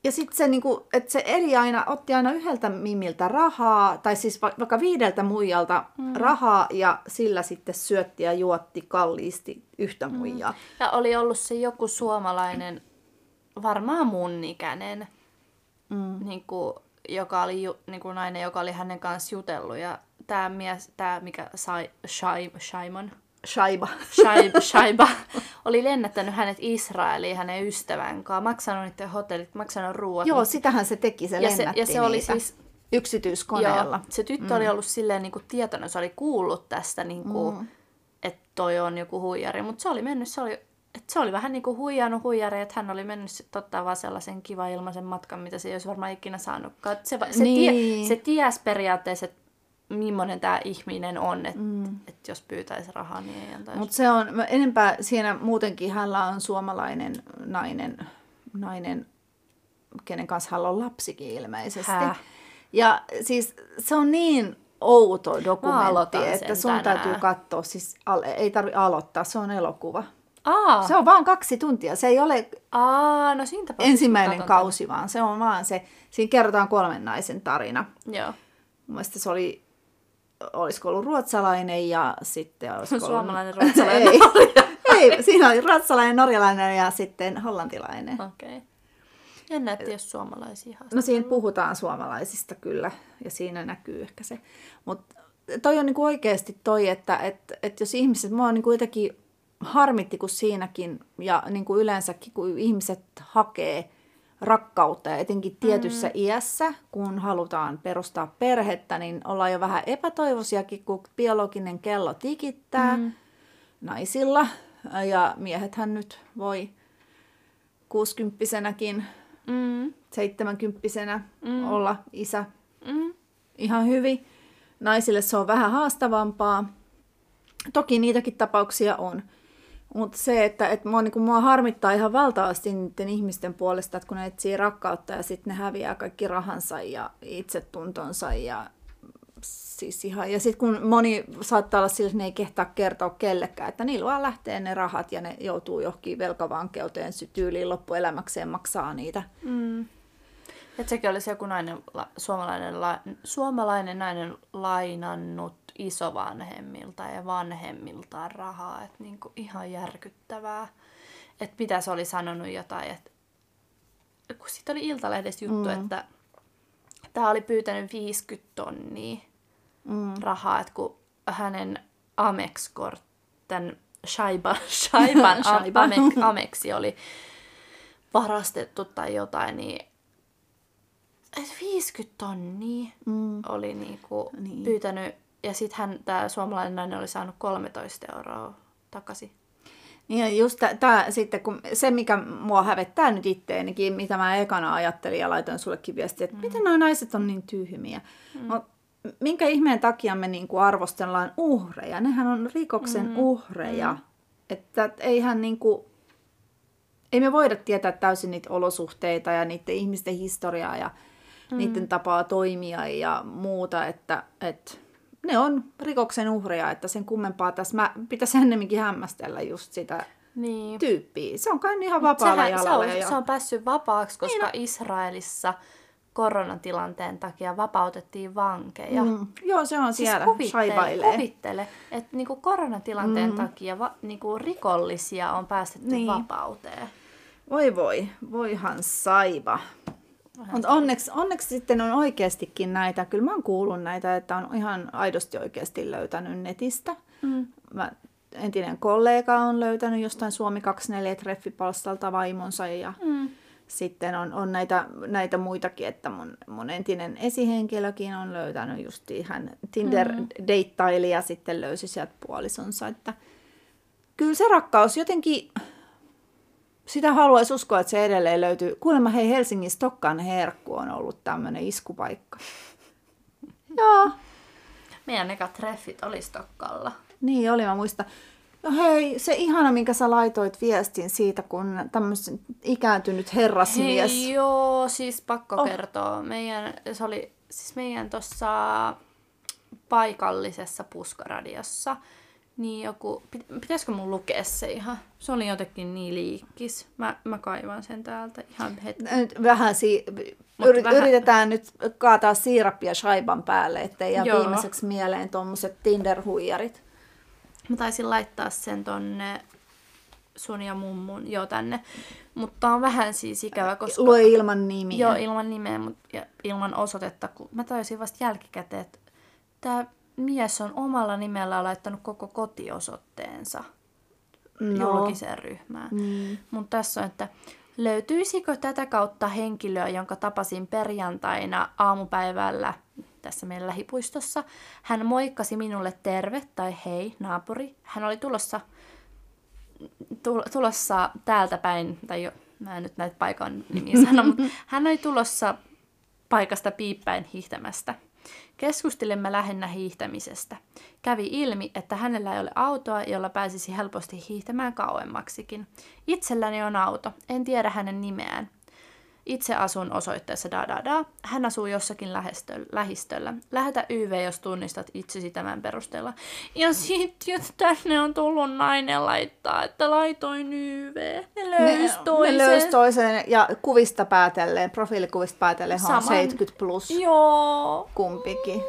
Ja sitten se, niinku, että se eli aina, otti aina yhdeltä mimiltä rahaa, tai siis vaikka viideltä muijalta mm. rahaa, ja sillä sitten syötti ja juotti kalliisti yhtä mm. muijaa. Mm. Ja oli ollut se joku suomalainen, varmaan mun ikäinen, mm. niin kuin, joka oli ju, niin kuin nainen, joka oli hänen kanssa jutellut. Ja tämä mies, tämä mikä sai, Shai, Shaimon, Shaiba. Shaiba, <laughs> Shaiba oli lennättänyt hänet Israeliin hänen ystävän kanssa, maksanut niiden hotellit, maksanut ruoat. Joo, sitähän se teki, se ja se, ja se oli niitä siis yksityiskoneella. Joo, se tyttö mm. oli ollut silleen niin kuin tietoinen, se oli kuullut tästä, niin kuin, mm. että toi on joku huijari, mutta se oli mennyt, se oli, että se oli vähän niin kuin huijannut huijari, että hän oli mennyt sitten ottaa vaan sellaisen kiva ilmaisen matkan, mitä se ei olisi varmaan ikinä saanutkaan. Se, se, Niin. tie, se ties periaatteessa, että millainen tämä ihminen on, että mm. et jos pyytäisi rahaa, niin ei antaisi. Mutta se on, enempää siinä muutenkin hänellä on suomalainen nainen, nainen kenen kanssa hän on lapsikin ilmeisesti. Häh? Ja siis se on niin outo dokumentti, että sun tänään. täytyy katsoa. Siis ei tarvi aloittaa, se on elokuva. Aa, Se on vaan kaksi tuntia. Se ei ole aa, no siinä ensimmäinen kausi, vaan se on vaan se, siinä kerrotaan kolmen naisen tarina. Joo. Mun se oli, olisiko ollut ruotsalainen ja sitten olisiko ollut... Suomalainen, ruotsalainen, <laughs> ei, ei, siinä oli ruotsalainen, norjalainen ja sitten hollantilainen. Okei. Okay. Jännä, että jos suomalaisia No siinä puhutaan suomalaisista kyllä, ja siinä näkyy ehkä se. Mutta toi on niinku oikeasti toi, että et, et jos ihmiset, mua niinku jotenkin harmitti, kun siinäkin, ja niinku yleensäkin, kun ihmiset hakee rakkautta, ja etenkin tietyssä mm. iässä, kun halutaan perustaa perhettä, niin ollaan jo vähän epätoivoisiakin, kun biologinen kello tikittää mm. naisilla, ja miehethän nyt voi kuusikymppisenäkin Mm. seitsemänkymppisenä mm. olla isä Mm. ihan hyvin. Naisille se on vähän haastavampaa. Toki niitäkin tapauksia on. Mutta se, että, että mua, niin mua harmittaa ihan valtavasti niiden ihmisten puolesta, että kun ne etsii rakkautta ja sitten ne häviää kaikki rahansa ja itsetuntonsa ja siis ihan, ja sitten kun moni saattaa olla sillä, että ne ei kehtaa kertoa kellekään, että niillä vaan lähtee ne rahat ja ne joutuu johonkin velkavankeuteen sy- tyyliin loppuelämäkseen maksaa niitä. Mm. Et sekin olisi joku nainen, la, suomalainen, la, suomalainen nainen lainannut isovanhemmilta ja vanhemmiltaan rahaa. Et niinku ihan järkyttävää. Että mitä se oli sanonut jotain, että kun siitä oli Iltalehdessä juttu, mm. että tämä oli pyytänyt 50 tonnia Mm. rahaa, että kun hänen Amex-kort, tämän Shaiba, <laughs> Shaiban <laughs> Shaiba. Amex, Amexi oli varastettu tai jotain, niin et 50 tonnia Mm. oli niinku Niin. pyytänyt, ja sitten hän, tämä suomalainen nainen oli saanut 13 euroa takaisin. Niin ja just tämä sitten, kun se mikä mua hävettää nyt itteenikin, mitä mä ekana ajattelin ja laitoin sullekin viestiä, että mm. miten nuo naiset on niin tyhmiä. Mm. No, minkä ihmeen takia me niinku arvostellaan uhreja? Nehän on rikoksen mm. uhreja. Mm. Että eihän niinku, ei me voida tietää täysin niitä olosuhteita ja niiden ihmisten historiaa ja mm. niiden tapaa toimia ja muuta, että, että ne on rikoksen uhreja, että sen kummempaa tässä mä pitäisi ennemminkin hämmästellä just sitä Niin. tyyppiä. Se on kai ihan vapaalla Sehän, se, jalalla. on, ja... se on päässyt vapaaksi, koska niin, Israelissa koronatilanteen takia vapautettiin vankeja. Mm. Joo, se on Siis siellä, kuvittele, shaibailee. kuvittele, että niinku koronatilanteen mm. takia va, niinku rikollisia on päästetty Niin. vapauteen. Voi voi, voihan saiba. Mutta onneksi, onneksi sitten on oikeastikin näitä, kyllä mä oon kuullut näitä, että on ihan aidosti oikeasti löytänyt netistä. Mm. Mä, entinen kollega on löytänyt jostain Suomi 24 treffipalstalta vaimonsa ja Mm. sitten on, on näitä, näitä muitakin, että mun, mun entinen esihenkilökin on löytänyt just hän Tinder-deittaili ja sitten löysi sieltä puolisonsa, että kyllä se rakkaus jotenkin, sitä haluaisi uskoa, että se edelleen löytyy. Kuulemma hei Helsingin Stokkan herkku on ollut tämmöinen iskupaikka. <laughs> Joo, Meidän eka treffit oli Stokkalla. niin oli, mä muistan. No hei, se ihana, minkä sä laitoit viestin siitä, kun tämmöisen ikääntynyt herrasmies. Hei, joo, siis pakko Oh. kertoa. Meidän, se oli siis meidän tuossa paikallisessa puskaradiossa. Niin joku, pit- pitäisikö mun lukea se ihan? Se oli jotenkin niin liikkis. Mä, mä kaivan sen täältä ihan hetki. Nyt vähän, si- yri- vähän- yritetään nyt kaataa siirappia shaiban päälle, ettei jää Joo. viimeiseksi mieleen tuommoiset Tinder-huijarit. Mä taisin laittaa sen tonne sun ja mummun jo tänne. Mutta on vähän siis ikävä, koska... Lue ilman nimiä. Joo, ilman nimeä mut, ja ilman osoitetta, kun mä taisin vasta jälkikäteen, että tämä mies on omalla nimellä laittanut koko kotiosoitteensa No. julkiseen ryhmään. Niin. Mutta tässä on, että löytyisikö tätä kautta henkilöä, jonka tapasin perjantaina aamupäivällä tässä meidän lähipuistossa. Hän moikkasi minulle terve tai hei naapuri. Hän oli tulossa, tul- tulossa täältä päin, tai jo, mä en nyt näitä paikan nimiä sano, <laughs> mutta hän oli tulossa paikasta piippäin hiihtämästä. Keskustelimme lähinnä hiihtämisestä. Kävi ilmi, että hänellä ei ole autoa, jolla pääsisi helposti hiihtämään kauemmaksikin. Itselläni on auto, en tiedä hänen nimeään. Itse asun osoitteessa da da da. Hän asuu jossakin lähestö- lähistöllä. Lähetä YV, jos tunnistat itsesi tämän perusteella. Ja sitten, jos tänne on tullut nainen laittaa, että laitoin YV. Ne löys toisen. Ne löys toisen ja kuvista päätellen, profiilikuvista päätellen on Saman. 70 plus Joo. kumpikin.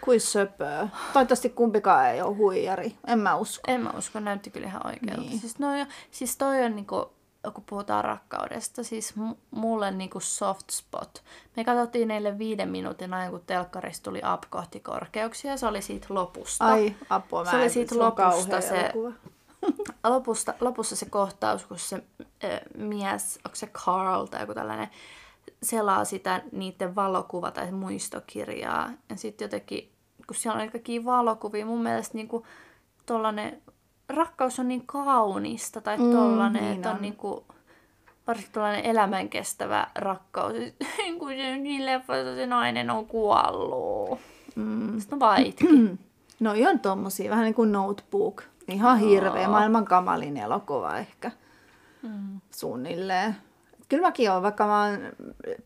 Kuin söpöö. Toivottavasti kumpikaan ei ole huijari. En mä usko. En mä usko, näytti kyllä ihan oikealta. Niin. Siis, no, siis toi on niinku, kun puhutaan rakkaudesta, siis mulle niinku soft spot. Me katsottiin neille viiden minuutin ajan, kun telkkarista tuli up kohti korkeuksia. Se oli siitä lopusta. Ai, apua, mä Se oli siitä lopusta se- elokuva. <laughs> Lopusta, lopussa se kohtaus, kun se ö, mies, onko se Carl tai joku tällainen, selaa sitä niiden valokuva- tai muistokirjaa. Ja sitten jotenkin, kun siellä on kaikkia valokuvia, mun mielestä niinku tollanen, rakkaus on niin kaunista tai Mm, tollanen, niin että on, on. niinku, varsinkin tällainen elämänkestävä rakkaus. <laughs> kun se niin leffassa se nainen on kuollut. Mm. Sitten on vaan itki. <clears throat> No on tommosia, vähän niin kuin notebook. Ihan hirveä, maailman kamalin elokuva ehkä. Mm. Suunnilleen. Kyllä mäkin olen, vaikka mä oon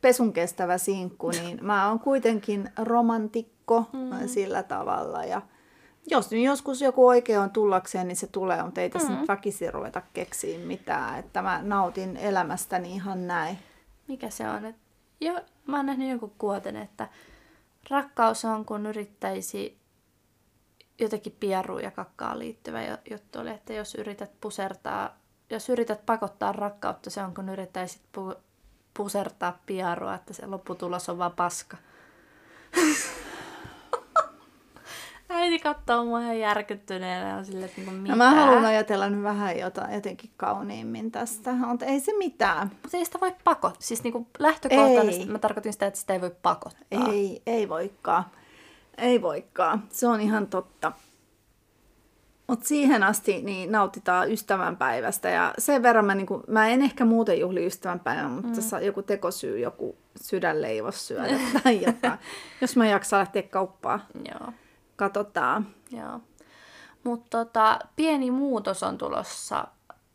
pesun kestävä sinkku, niin <laughs> mä oon kuitenkin romantikko mm. sillä tavalla. Ja jos nyt joskus joku oikein on tullakseen, niin se tulee, mutta ei tässä mm. nyt väkisin ruveta keksiä mitään. Että mä nautin elämästäni ihan näin. mikä se on. Et, jo, mä oon nähnyt jonkun kuoten, että rakkaus on, kun yrittäisi jotenkin pieruun ja kakkaan liittyvä juttu oli, että jos yrität pusertaa, jos yrität pakottaa rakkautta, se on, kun yrittäisit pu, pusertaa pierua, että se lopputulos on vaan paska. <laughs> Äiti katsoo mua ihan järkyttyneenä ja on silleen, että niinku mitä. Ja mä haluan ajatella nyt vähän jotain jotenkin kauniimmin tästä, mutta ei se mitään. Mutta ei sitä voi pakottaa. Siis niinku lähtökohtaisesti Ei. mä tarkoitin sitä, että sitä ei voi pakottaa. Ei, ei voikaan. Ei voikaan. Se on ihan totta. Mutta siihen asti niin nautitaan ystävänpäivästä ja sen verran mä, niinku, mä en ehkä muuten juhli ystävänpäivän, mutta mm. tässä joku tekosyy, joku sydänleivos syödä tai jotain. <laughs> Jos mä jaksan lähteä kauppaan, Joo. Katsotaan. Joo. Mutta tota, pieni muutos on tulossa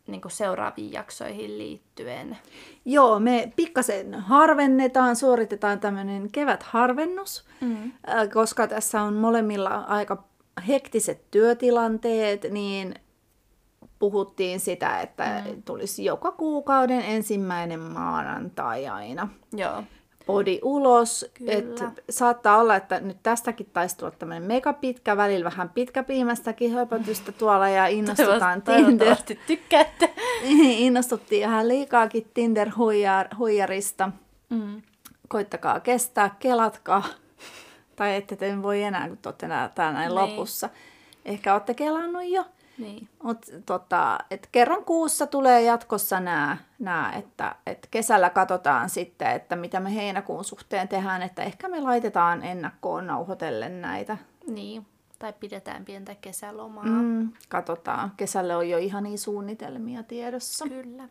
niin seuraaviin jaksoihin liittyen. Joo, me pikkasen harvennetaan, suoritetaan tämmöinen kevätharvennus, Mm. Koska tässä on molemmilla aika hektiset työtilanteet, niin puhuttiin sitä, että mm. tulisi joka kuukauden ensimmäinen maanantai aina Joo. Podi ulos. Kyllä. Et saattaa olla, että nyt tästäkin taisi tulla tämmöinen mega pitkä, välillä vähän pitkäpiimästäkin höpötystä tuolla ja <laughs> innostutaan Tinder. Tykkäätte. <laughs> Innostuttiin ihan liikaakin Tinder-huijarista. Mm. Koittakaa kestää, kelatkaa. Tai ette te voi enää, kun te olette täällä näin Niin. lopussa. Ehkä olette kelannut jo. Niin. Mutta tota, et kerran kuussa tulee jatkossa nämä, nää, että et kesällä katsotaan sitten, että mitä me heinäkuun suhteen tehdään, että ehkä me laitetaan ennakkoon nauhoitellen näitä. niin. Tai pidetään pientä kesälomaa. Mm, katsotaan. Kesälle on jo ihania suunnitelmia tiedossa. Kyllä.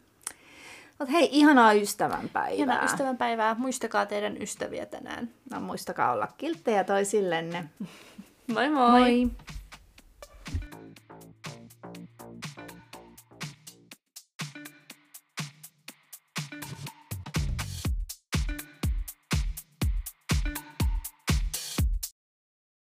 Mut hei, ihanaa ystävänpäivää. Hienoa ystävänpäivää. Muistakaa teidän ystäviä tänään. No, muistakaa olla kilttejä toisillenne. <laughs> Moi moi! Moi!